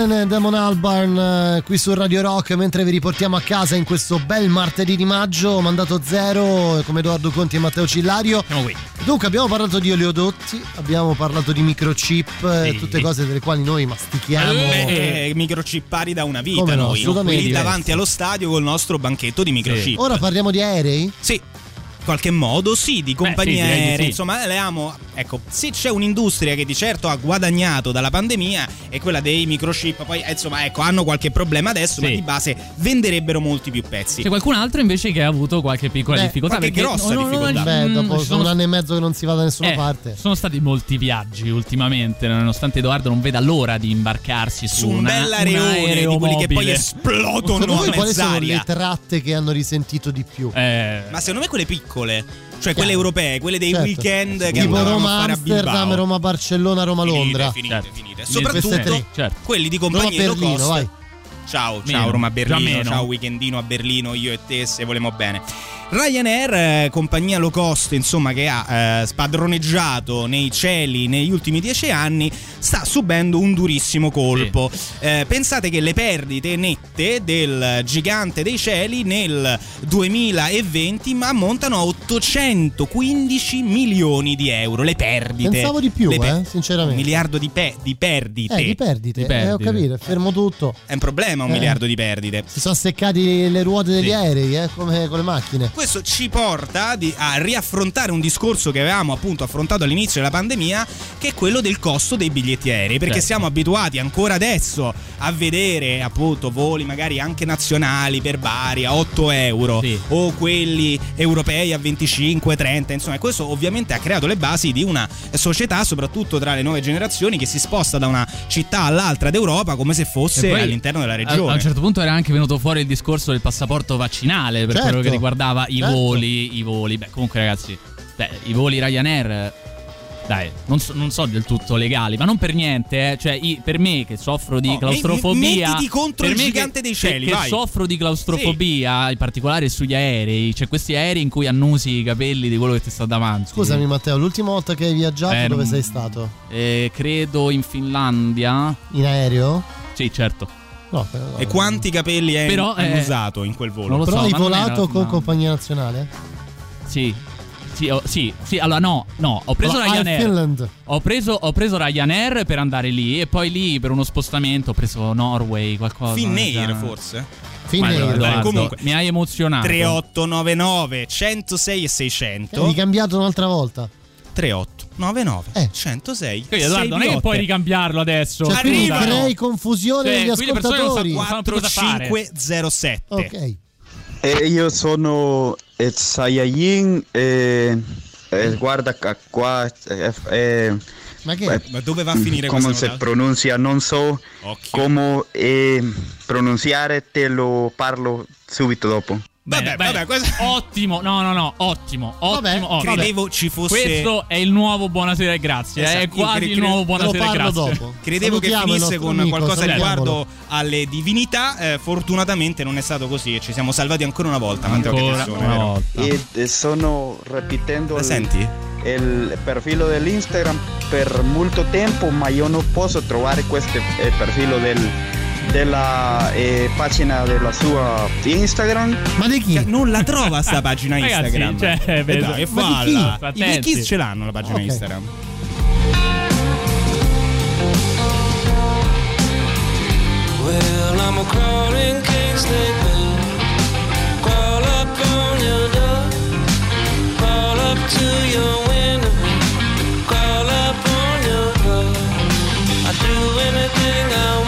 E Damon Albarn eh, qui su Radio Rock mentre vi riportiamo a casa in questo bel martedì di maggio, mandato zero eh, come Edoardo Conti e Matteo Cillario. Qui. Dunque abbiamo parlato di oleodotti, abbiamo parlato di microchip, eh, Sì. tutte cose delle quali noi mastichiamo. Beh, eh, microchippari da una vita Come no, noi, qui davanti allo stadio col nostro banchetto di microchip. Ora parliamo di aerei? Sì. In qualche modo sì, di compagnie sì, direi di aeree, sì. insomma, le amo. Ecco, se c'è un'industria che di certo ha guadagnato dalla pandemia è quella dei microchip, poi eh, insomma, ecco, hanno qualche problema adesso, ma Sì. di base venderebbero molti più pezzi. C'è qualcun altro invece che ha avuto qualche piccola Beh, difficoltà. qualche grossa difficoltà. Beh, mm, dopo sono un anno e mezzo che non si va da nessuna Eh, parte. Sono stati molti viaggi ultimamente, nonostante Edoardo non veda l'ora di imbarcarsi su, Su un una- bell'areone un di quelli che poi esplodono Secondo voi quali sono le tratte che hanno risentito di più? Eh, Ma secondo me quelle piccole, cioè quelle europee, quelle dei Certo. weekend che tipo Roma a fare a Amsterdam. Roma Barcellona, Roma Londra. Finite, Certo. finite. Soprattutto tre. certo. quelli di Roma compagnie low Berlino, cost. vai. Ciao, Meno. ciao Roma Berlino, ciao weekendino a Berlino, io e te se vogliamo bene. Ryanair, eh, compagnia low cost, insomma, che ha eh, spadroneggiato nei cieli negli ultimi dieci anni, sta subendo un durissimo colpo. Eh, pensate che le perdite nette del gigante dei cieli nel 2020 ma ammontano a 815 milioni di euro. Le perdite. Pensavo di più, Le eh, Un sinceramente. miliardo di, pe- di perdite. Eh, di perdite. Di perdite. Eh, ho capito, fermo tutto. È un problema un Eh. miliardo di perdite. Si sono seccati le ruote degli Sì. aerei, eh, come con le macchine. Questo ci porta di- a riaffrontare un discorso che avevamo appunto affrontato all'inizio della pandemia, che è quello del costo dei biglietti aerei, perché Certo. siamo abituati ancora adesso a vedere appunto voli magari anche nazionali per Bari a 8 euro Sì. o quelli europei a 25, 30, insomma, questo ovviamente ha creato le basi di una società, soprattutto tra le nuove generazioni, che si sposta da una città all'altra d'Europa come se fosse all'interno della A, regione. a un certo punto era anche venuto fuori il discorso del passaporto vaccinale per Certo. quello che riguardava i Certo. voli, i voli. Beh, comunque ragazzi, beh, i voli Ryanair dai, non so, non so del tutto legali, ma non per niente, eh. cioè i- per me che soffro di Oh, claustrofobia, mettiti contro per il me gigante che, dei cieli, che, che vai. soffro di claustrofobia, in particolare sugli aerei, c'è questi aerei in cui annusi i capelli di quello che ti sta davanti. Scusami Matteo, l'ultima volta che hai viaggiato Eh, dove sei stato? Eh, credo in Finlandia. In aereo? Sì, certo. No, però, E quanti capelli hai Però, eh, usato in quel volo? non lo però so, hai volato era- con no. compagnia nazionale? Sì. Sì, oh, sì, sì, allora no, no, ho preso Allora, Air Ryanair. Finland. Ho preso, ho preso Ryanair per andare lì e poi lì per uno spostamento ho preso Norway, qualcosa. Finnair forse? Finnair. Edoardo, comunque. mi hai emozionato. 3899 106 e 600 Hai ricambiato un'altra volta. 3899 Eh. 106 Quindi, Edoardo, non è che puoi ricambiarlo adesso. Cioè, quindi Arrivano. crei confusione Cioè, negli ascoltatori. fare. 4507 Ok. E io sono eh, Saiyajin e, e guarda qua eh, eh, Ma che? eh, Ma dove va a finire come si pronuncia non so Occhio. come eh, pronunciare te lo parlo subito dopo Vabbè, bene. vabbè, questo- Ottimo, no, no, no, ottimo, Vabbè, ottimo, ottimo. credevo ci fosse Questo è il nuovo Buonasera e grazie. Esatto, È quasi cre- il nuovo Buonasera e grazie. dopo. Credevo che finisse con amico, qualcosa riguardo alle divinità. eh, fortunatamente non è stato così e ci siamo salvati ancora una volta. Matteo Ancora Capezzone, una volta. e eh, sono ripetendo La il, senti? il profilo dell'Instagram per molto tempo ma io non posso trovare questo eh, profilo del, della eh, pagina della sua Instagram Ma di chi? Non la trova sta pagina Ragazzi, Instagram. cioè, Eh dai, e Ma di chi? I. Kiss ce l'hanno la pagina Ok. Instagram. Well, I'm a crawling king snake man. Crawl up on your door. Crawl up to your window. Crawl up on your door. I do anything I want.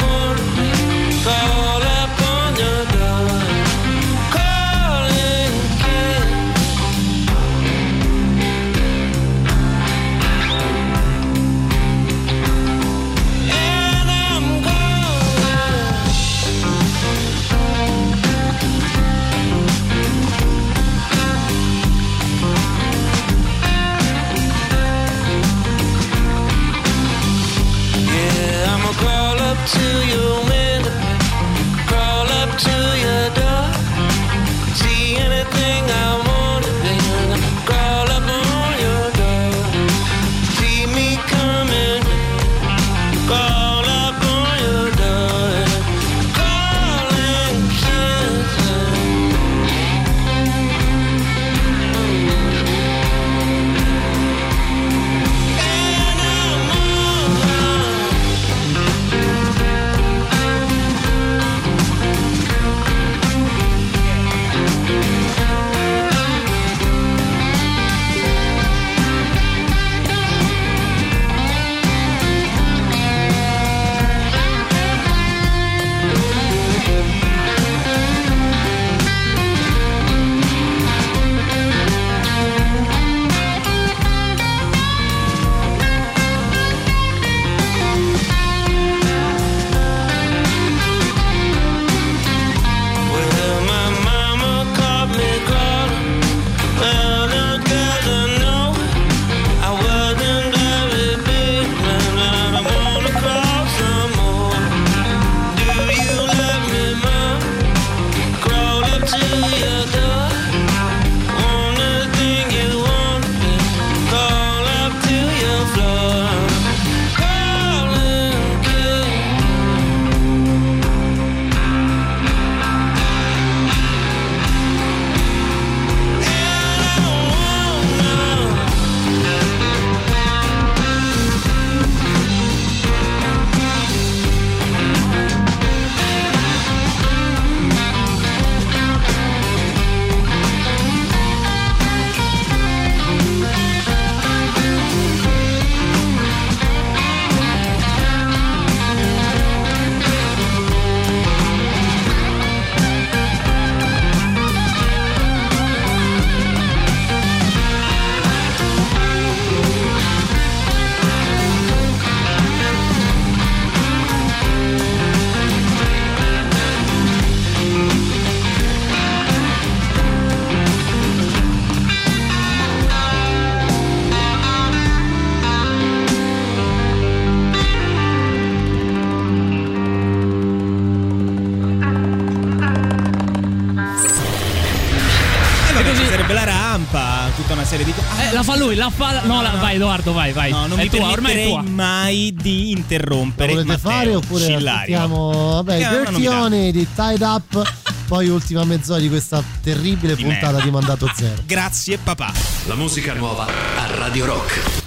Lui, la fa. No, la- vai, Edoardo, vai, vai. No, non è mi tua, ormai è tua. mai di interrompere Lo volete Matteo fare oppure ascoltiamo vabbè. Honey di Tied Up poi ultima mezz'ora di questa terribile Di puntata merda. di Mandato Zero Grazie papà. La musica nuova a Radio Rock.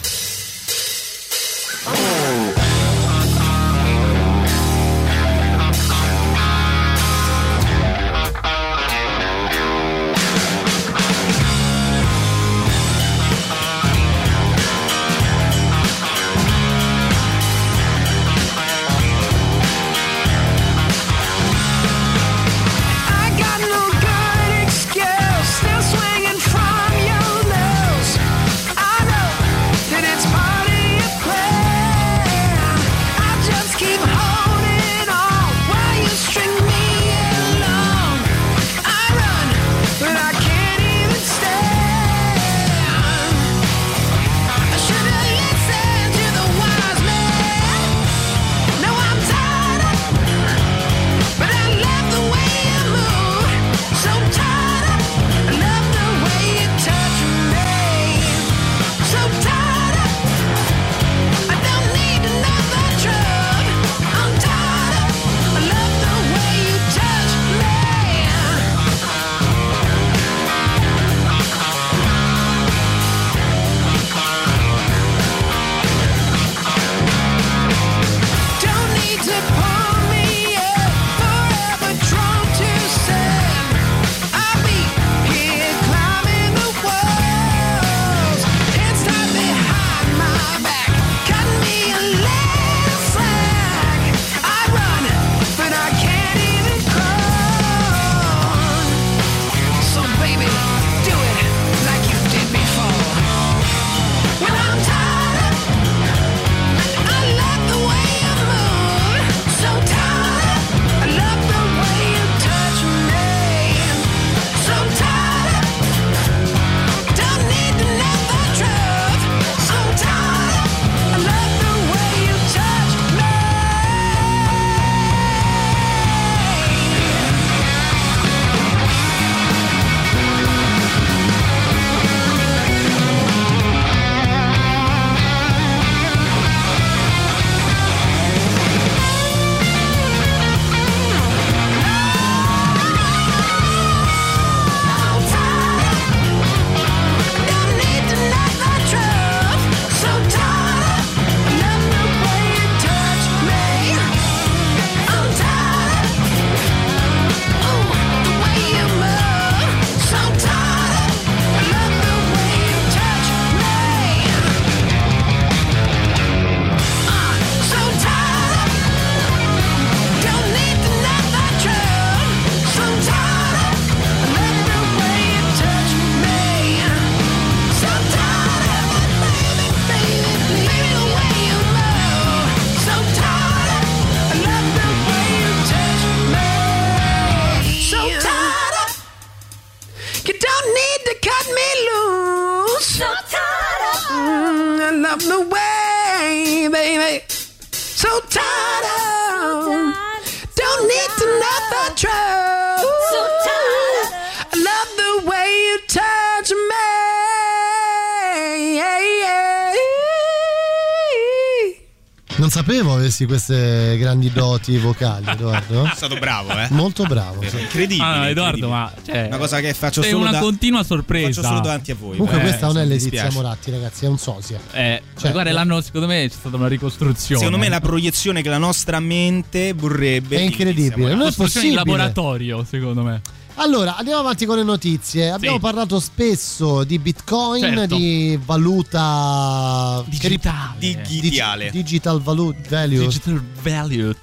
Avessi queste grandi doti vocali Edoardo È stato bravo, eh. molto bravo sì. Incredibile. Ah, Edoardo, incredibile. ma cioè, una cosa che faccio solo una da- continua sorpresa. Faccio solo davanti a voi. comunque Eh, questa non è dispiace. Moratti ragazzi è un sosia Eh, Cioè, guarda, l'anno secondo me c'è stata una ricostruzione. Secondo me la proiezione che la nostra mente vorrebbe È di incredibile, non è costruzione in possibile. laboratorio, secondo me. Allora, andiamo avanti con le notizie. Abbiamo parlato spesso di Bitcoin, Certo. di valuta Digitale. Digitale. Dig- digital value value. Digital valued.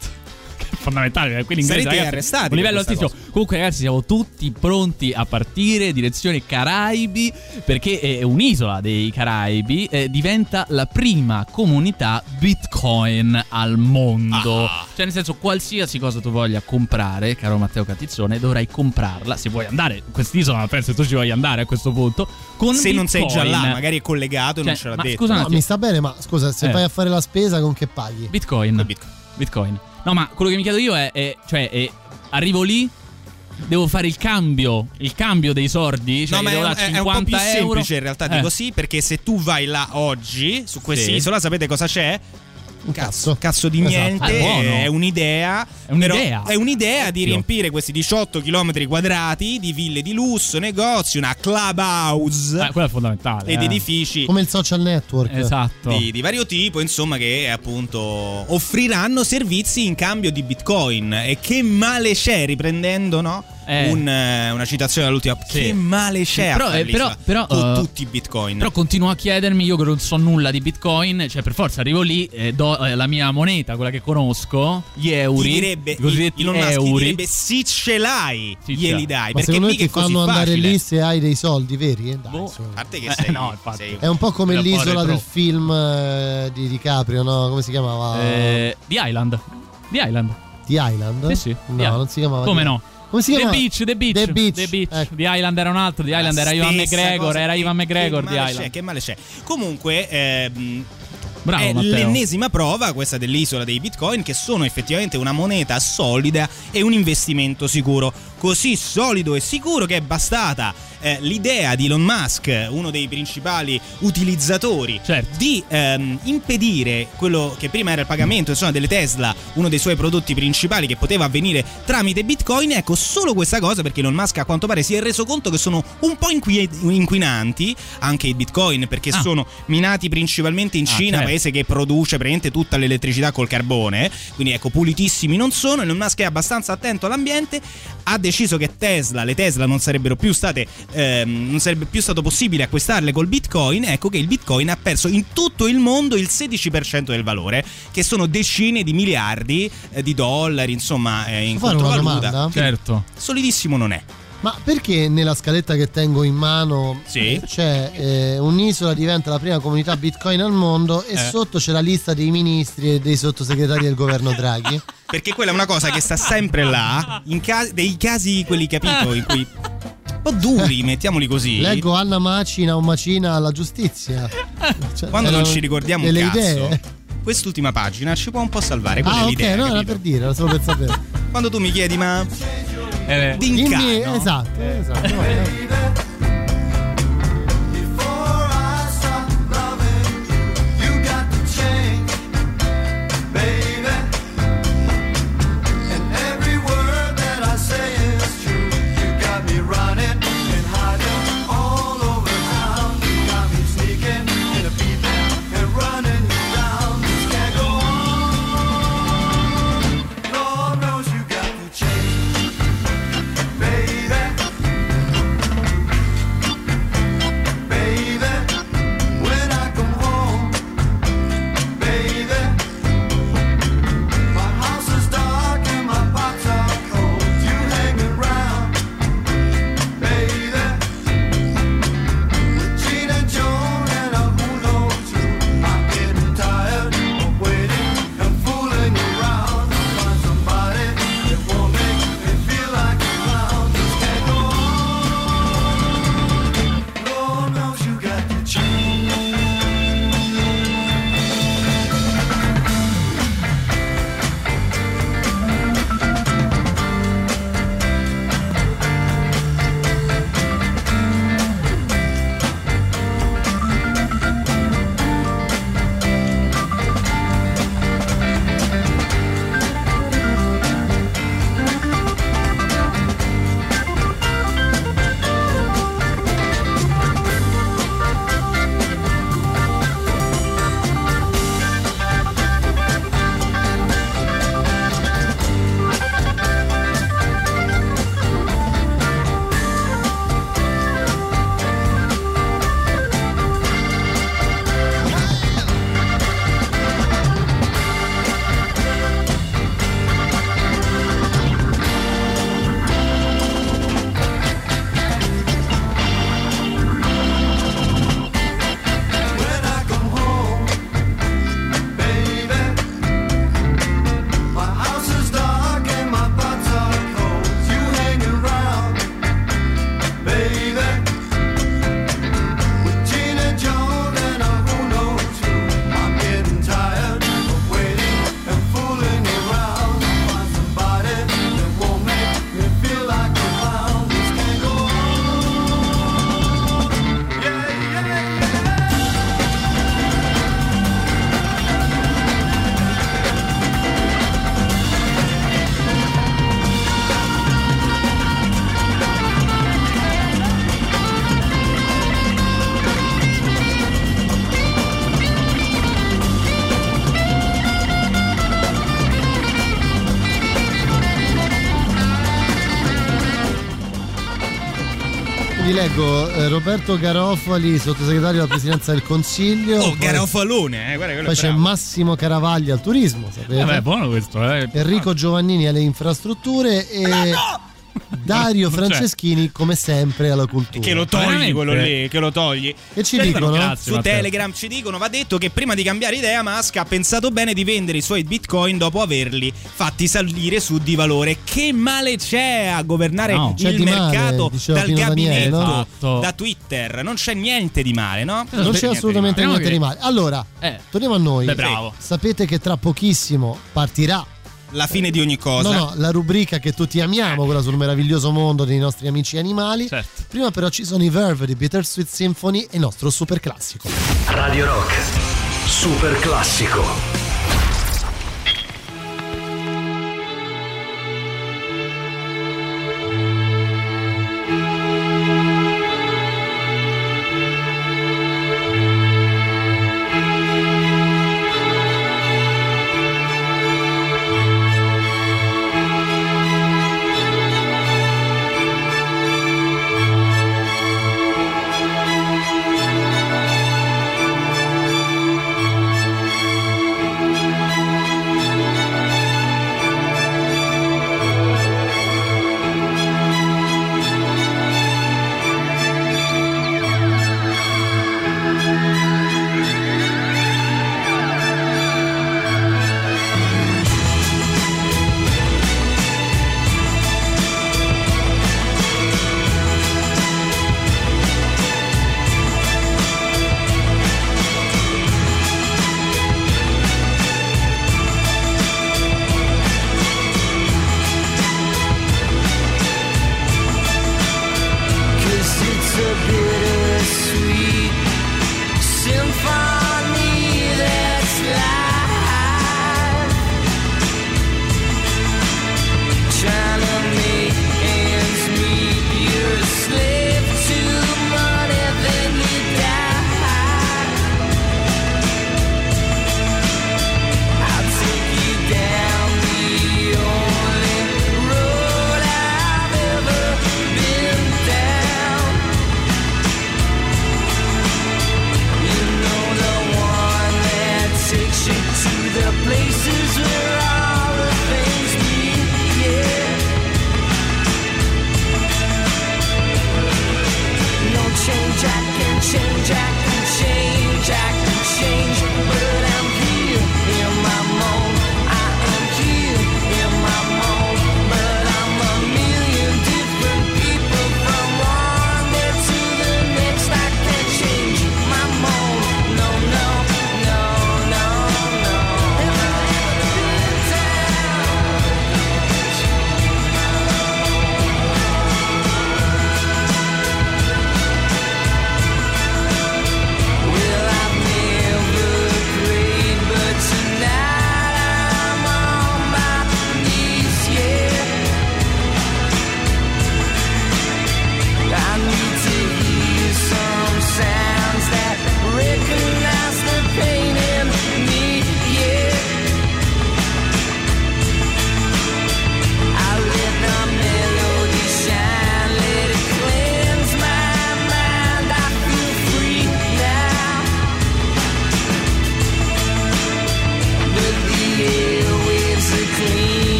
Fondamentale, quindi in inglese, Sarete ragazzi, arrestati un livello altissimo. Comunque, ragazzi, siamo tutti pronti a partire direzione Caraibi perché è un'isola dei Caraibi eh, diventa la prima comunità Bitcoin al mondo. Ah. Cioè, nel senso, qualsiasi cosa tu voglia comprare, caro Matteo Catizzone, dovrai comprarla se vuoi andare in quest'isola. Penso che tu ci voglia andare a questo punto. Con Se non sei già Bitcoin. là, magari è collegato e non Cioè, ce l'ha ma detto. scusa No, mi sta bene, ma scusa, se Eh. vai a fare la spesa con che paghi? Bitcoin. Bitcoin. No, ma quello che mi chiedo io è, è- cioè, è- arrivo lì devo fare il cambio, il cambio dei sordi, cioè no, ma è, devo un- dare è un po' 50 più euro. semplice in realtà di Eh. così, perché se tu vai là oggi, su quest'isola, Sì. sapete cosa c'è? Un cazzo. Cazzo di Esatto. niente, Ah, è è un'idea. È un'idea. È un'idea di riempire questi 18 km quadrati di ville di lusso, negozi, una clubhouse Eh, quello è fondamentale. ed eh. edifici Come il social network. Esatto. di, di vario tipo, insomma, che appunto offriranno servizi in cambio di bitcoin. E che male c'è, riprendendo, no? Eh. Un, eh, una citazione dall'ultima. Sì. Che male c'è a Però, eh, però- però, con eh, tutti i bitcoin. Però continuo a chiedermi, io che non so nulla di Bitcoin, cioè per forza arrivo lì, eh, do eh, la mia moneta, quella che conosco, gli euro, Ti direbbe, i cosiddetti Elon Musk ti euro. direbbe sì ce l'hai, Sì, glieli dai. Ma perché secondo me mica ti così fanno andare facile. lì se hai dei soldi veri? Eh, dai, Boh. A parte che Eh, sei, no, infatti. sei- È un po' come l'isola del film di DiCaprio, no? Come si chiamava? Eh, The Island. The Island. The Island? Sì, sì. No, The non si chiamava. Come The- no? Come si The chiama? Beach, The Beach. The Beach. The Beach. Ecco. The Island era un altro, The Island La era Ivan McGregor, era Ivan McGregor che The male Island. c'è, che male c'è. Comunque, ehm, Bravo, è Matteo. l'ennesima prova, questa dell'isola dei bitcoin, che sono effettivamente una moneta solida e un investimento sicuro. Così solido e sicuro che è bastata eh, l'idea di Elon Musk, uno dei principali utilizzatori, Certo. di ehm, impedire quello che prima era il pagamento insomma, delle Tesla, uno dei suoi prodotti principali che poteva avvenire tramite bitcoin. Ecco, solo questa cosa perché Elon Musk a quanto pare si è reso conto che sono un po' inqui- inquinanti anche i bitcoin perché Ah. sono minati principalmente in Ah, Cina, certo. paese che produce praticamente tutta l'elettricità col carbone, quindi ecco pulitissimi non sono, Elon Musk è abbastanza attento all'ambiente, ha deciso che Tesla, le Tesla non sarebbero più state, ehm, non sarebbe più stato possibile acquistarle col bitcoin, ecco che il bitcoin ha perso in tutto il mondo il 16% del valore, che sono decine di miliardi eh, di dollari, insomma, eh, in fare controvaluta. Certo. Solidissimo non è. Ma perché nella scaletta che tengo in mano Sì. c'è eh, un'isola diventa la prima comunità bitcoin al mondo e Eh. sotto c'è la lista dei ministri e dei sottosegretari del governo Draghi? Perché quella è una cosa che sta sempre là, in ca- dei casi quelli capito, in cui po' duri, mettiamoli così. Leggo Anna Macina o Macina alla giustizia. Cioè, Quando non ci ricordiamo un cazzo, idee. quest'ultima pagina ci può un po' salvare. Quella Ah, è ok, l'idea, no, era per dire, era solo per sapere. Quando tu mi chiedi, ma. Eh, Dimmi, D'incano. esatto, esatto. Leggo eh, Roberto Garofali, sottosegretario della presidenza del Consiglio. Oh, poi- garofalone, eh, guarda quello Poi c'è bravo. Massimo Caravaglia al turismo, sapete? Vabbè, buono questo, eh. Enrico Giovannini alle infrastrutture e Dario Non c'è. Franceschini come sempre alla cultura. Che lo togli Veramente? quello lì, che lo togli. Che ci Scrivono dicono? grazie, Su Matteo. Telegram ci dicono, va detto che prima di cambiare idea Musk ha pensato bene di vendere i suoi bitcoin dopo averli fatti salire su di valore. Che male c'è a governare No. C'è il male, mercato diceva dal Pino Daniele, gabinetto, no? Esatto. da Twitter? Non c'è niente di male, no? Non c'è assolutamente niente di male. Allora, Eh. torniamo a noi. Beh, bravo. Sapete che tra pochissimo partirà La fine di ogni cosa. No, no, la rubrica che tutti amiamo, quella sul meraviglioso mondo dei nostri amici animali. Certo. Prima però ci sono i Verve di Bittersweet Symphony e il nostro super classico. Radio Rock, super classico.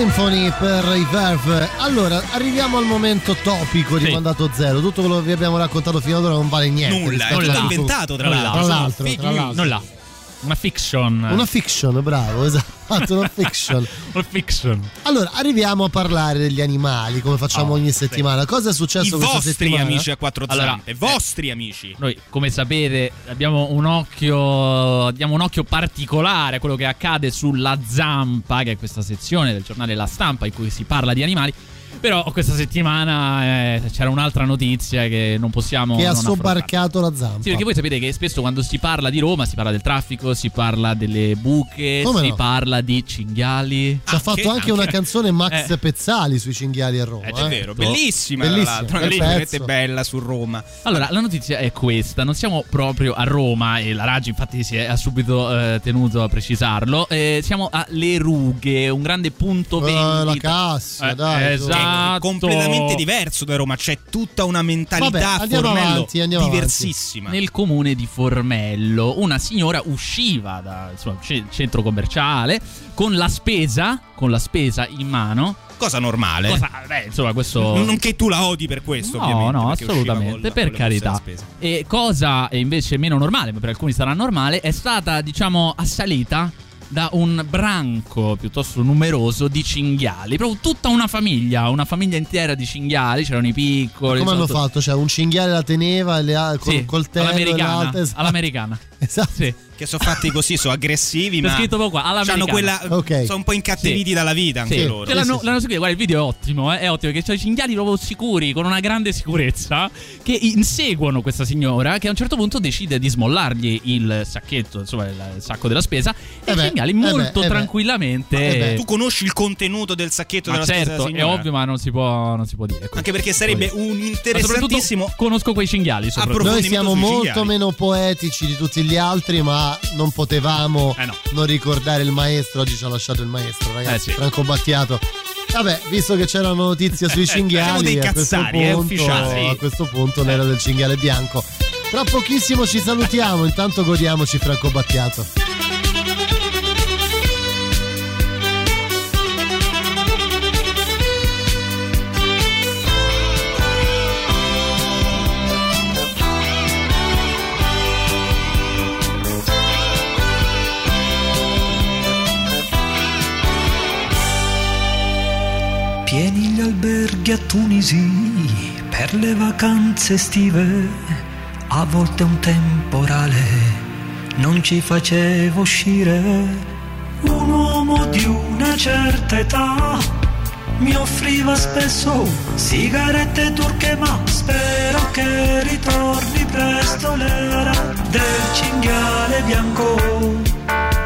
Symphony per i Verve. Allora, arriviamo al momento topico di Sì. Mandato Zero. Tutto quello che vi abbiamo raccontato fino ad ora non vale niente. Nulla, è tutto inventato, tra l'altro. Tra l'altro, tra l'altro. Nulla. Una fiction. Una fiction, bravo, esatto, una fiction. Una fiction. Allora, arriviamo a parlare degli animali, come facciamo Oh, ogni sì. settimana. Cosa è successo I questa vostri settimana? amici a quattro Allora, zampe, vostri amici. Noi, come sapete, abbiamo un occhio. Diamo un occhio particolare a quello che accade sulla zampa, che è questa sezione del giornale La Stampa in cui si parla di animali. Però questa settimana eh, c'era un'altra notizia che non possiamo. Che ha non affrontare. sobbarcato la zampa. Sì, perché voi sapete che spesso quando si parla di Roma si parla del traffico, si parla delle buche, Come si no? parla di cinghiali. Ci ha fatto anche, una canzone Max Eh. Pezzali sui cinghiali a Roma. Eh, è vero, eh. bellissima, tra Bellissima, l'altro, bella su Roma. Allora, la notizia è questa: non siamo proprio a Roma, e la Raggi, infatti, si è ha subito eh, tenuto a precisarlo. Eh, siamo alle rughe, un grande punto Eh, vendita. la Cassia, Eh, dai. su. Esatto. È completamente diverso da Roma, c'è tutta una mentalità Vabbè, avanti, diversissima. Nel comune di Formello, una signora usciva dal centro commerciale con la spesa, con la spesa in mano. Cosa normale. Cosa, beh, insomma, questo. Non, che tu la odi per questo, No, no, assolutamente, con- per carità. E cosa invece meno normale, ma per alcuni sarà normale, è stata, diciamo, assalita da un branco piuttosto numeroso di cinghiali. Proprio tutta una famiglia, una famiglia intera di cinghiali, c'erano i piccoli. Come hanno sotto- fatto? Cioè, un cinghiale la teneva e le ha col Sì, coltello all'americana, esatto. all'americana. Esatto. Sì. Che sono fatti così, sono aggressivi, ma scritto qua, hanno quella, Ok. sono un po' incattiviti Sì. dalla vita anche Sì. loro. Che l'hanno, l'hanno seguito. Guarda, il video è ottimo, eh, è ottimo perché c'è i cinghiali proprio sicuri, con una grande sicurezza, che inseguono questa signora che a un certo punto decide di smollargli il sacchetto, insomma il sacco della spesa, e Eh i beh, cinghiali eh molto eh beh. tranquillamente... Eh. Tu conosci il contenuto del sacchetto ma della spesa certo, è ovvio, ma non si può, non si può dire. Anche perché sarebbe un Ma interessantissimo conosco quei cinghiali. soprattutto. Noi siamo molto cinghiali. meno poetici di tutti gli altri, ma non potevamo Eh no. non ricordare il maestro. Oggi ci ha lasciato il maestro, ragazzi. Eh sì. Franco Battiato. Vabbè, visto che c'era una notizia sui Siamo cinghiali, dei a questo, cazzari, eh, punto, ufficiali. a questo punto l'era del cinghiale bianco. Tra pochissimo ci salutiamo, intanto godiamoci Franco Battiato. Alberghi a Tunisi per le vacanze estive, a volte un temporale non ci faceva uscire. Un uomo di una certa età mi offriva spesso sigarette turche, ma spero che ritorni presto l'era del cinghiale bianco.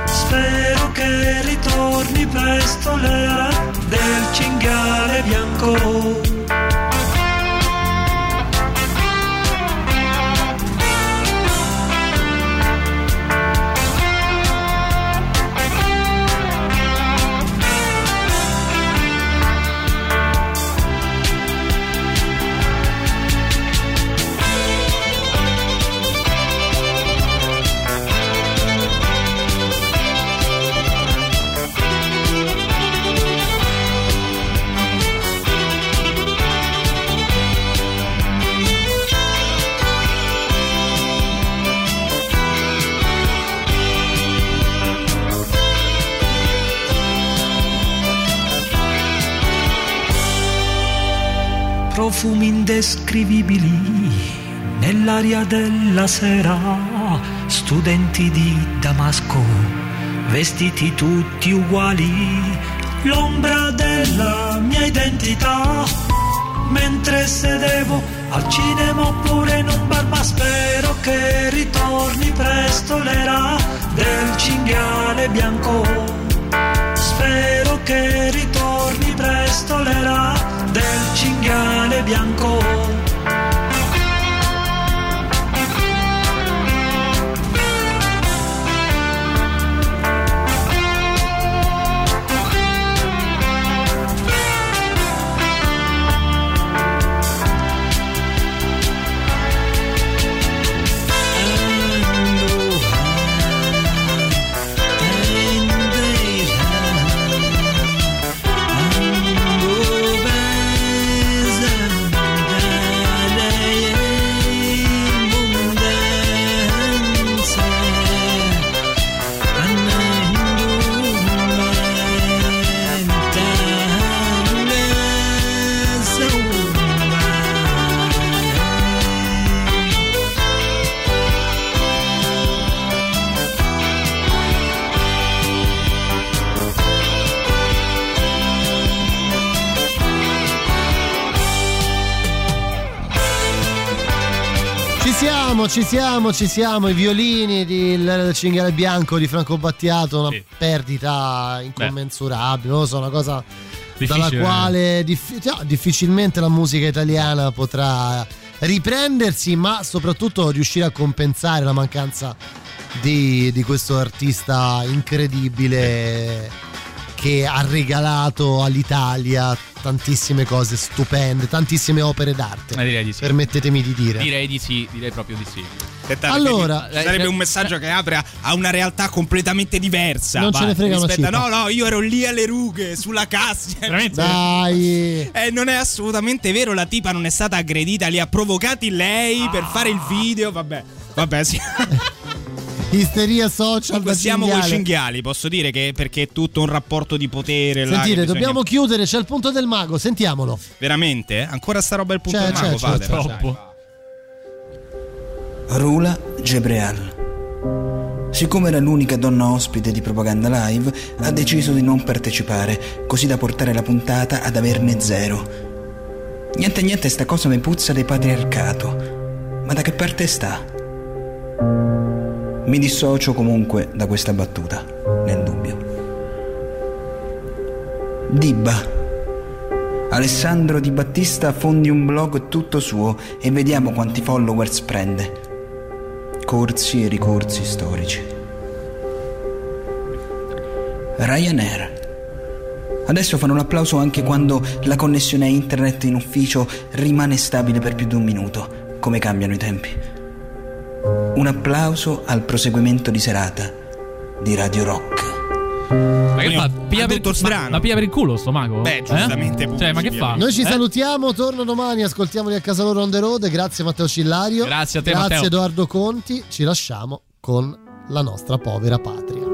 Spero che ritorni presto l'era del cinghiale bianco. Profumi indescrivibili nell'aria della sera, studenti di Damasco, vestiti tutti uguali, l'ombra della mia identità, mentre sedevo al cinema oppure in un bar, ma spero che ritorni presto l'era del cinghiale bianco. Spero che ritorni presto l'era del cinghiale bianco. Ci siamo, ci siamo. I violini di L'era del cinghiale bianco di Franco Battiato, una perdita incommensurabile, non lo so, una cosa dalla Difficile. quale diffi- cioè, difficilmente la musica italiana potrà riprendersi, ma soprattutto riuscire a compensare la mancanza di, di questo artista incredibile che ha regalato all'Italia tantissime cose stupende, tantissime opere d'arte. Eh, direi di sì. Permettetemi di dire. Direi di sì, direi proprio di sì. Allora- sarebbe un messaggio che apre a, una realtà completamente diversa. Non ce ne frega una cipa. No, no, io ero lì alle rughe, sulla cassa. Dai. Eh, non è assolutamente vero, la tipa non è stata aggredita, li ha provocati lei per fare il video. Vabbè, vabbè, sì. Isteria social Comunque da siamo con cinghiale. cinghiali, posso dire che perché è tutto un rapporto di potere. Sentite, bisogna- dobbiamo chiudere, c'è il punto del mago, sentiamolo. Veramente? Ancora sta roba è il punto C'è, del mago, c'è, c'è, fate. troppo. Rula Gebreal. Siccome era l'unica donna ospite di Propaganda Live, ha deciso di non partecipare, così da portare la puntata ad averne zero. Niente niente, sta cosa mi puzza di patriarcato. Ma da che parte sta? Mi dissocio comunque da questa battuta, nel dubbio. Dibba. Alessandro Di Battista fondi un blog tutto suo e vediamo quanti followers prende. Corsi e ricorsi storici. Ryanair. Adesso fanno l'applauso anche quando la connessione a internet in ufficio rimane stabile per più di un minuto. Come cambiano i tempi. Un applauso al proseguimento di serata di Radio Rock. Ma che fa? Piglia per, ma, ma piglia per il culo sto mago? Beh, giustamente, Eh? Cioè, ma che fa? Noi ci Eh? salutiamo, torno domani, ascoltiamoli a casa loro on the road. Grazie Matteo Cillario. Grazie a te, Grazie Matteo. Edoardo Conti. Ci lasciamo con la nostra povera patria.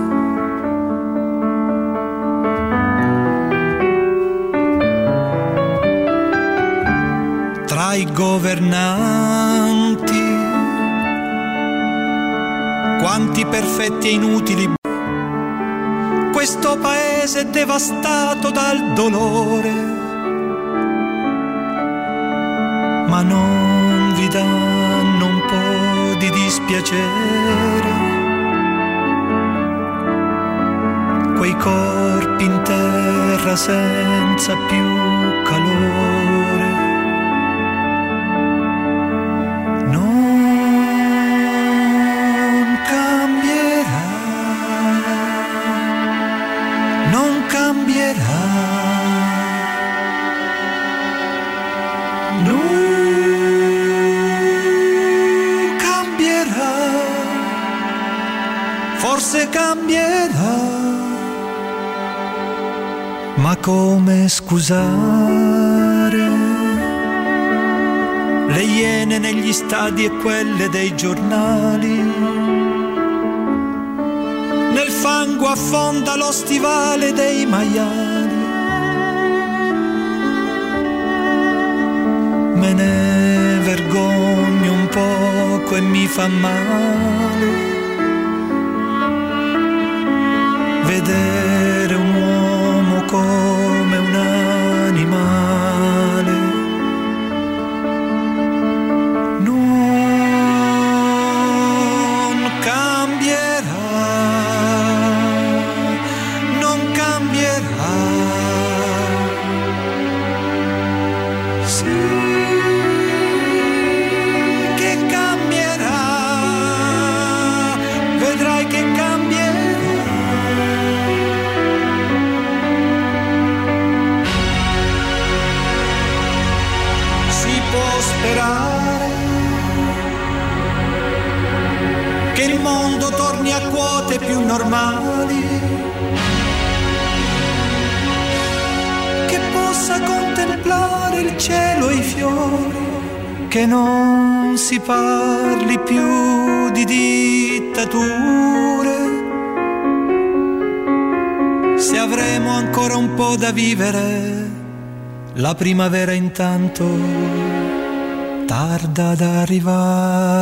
Tra i governanti, quanti perfetti e inutili. Questo paese è devastato dal dolore, ma non vi danno un po' di dispiacere. Quei corpi in terra senza più calore. Come scusare le iene negli stadi e quelle dei giornali? Nel fango affonda lo stivale dei maiali. Me ne vergogno un poco e mi fa male vedere un uomo come un animale. Non normali, che possa contemplare il cielo e i fiori, che non si parli più di dittature. Se avremo ancora un po' da vivere, la primavera intanto tarda ad arrivare.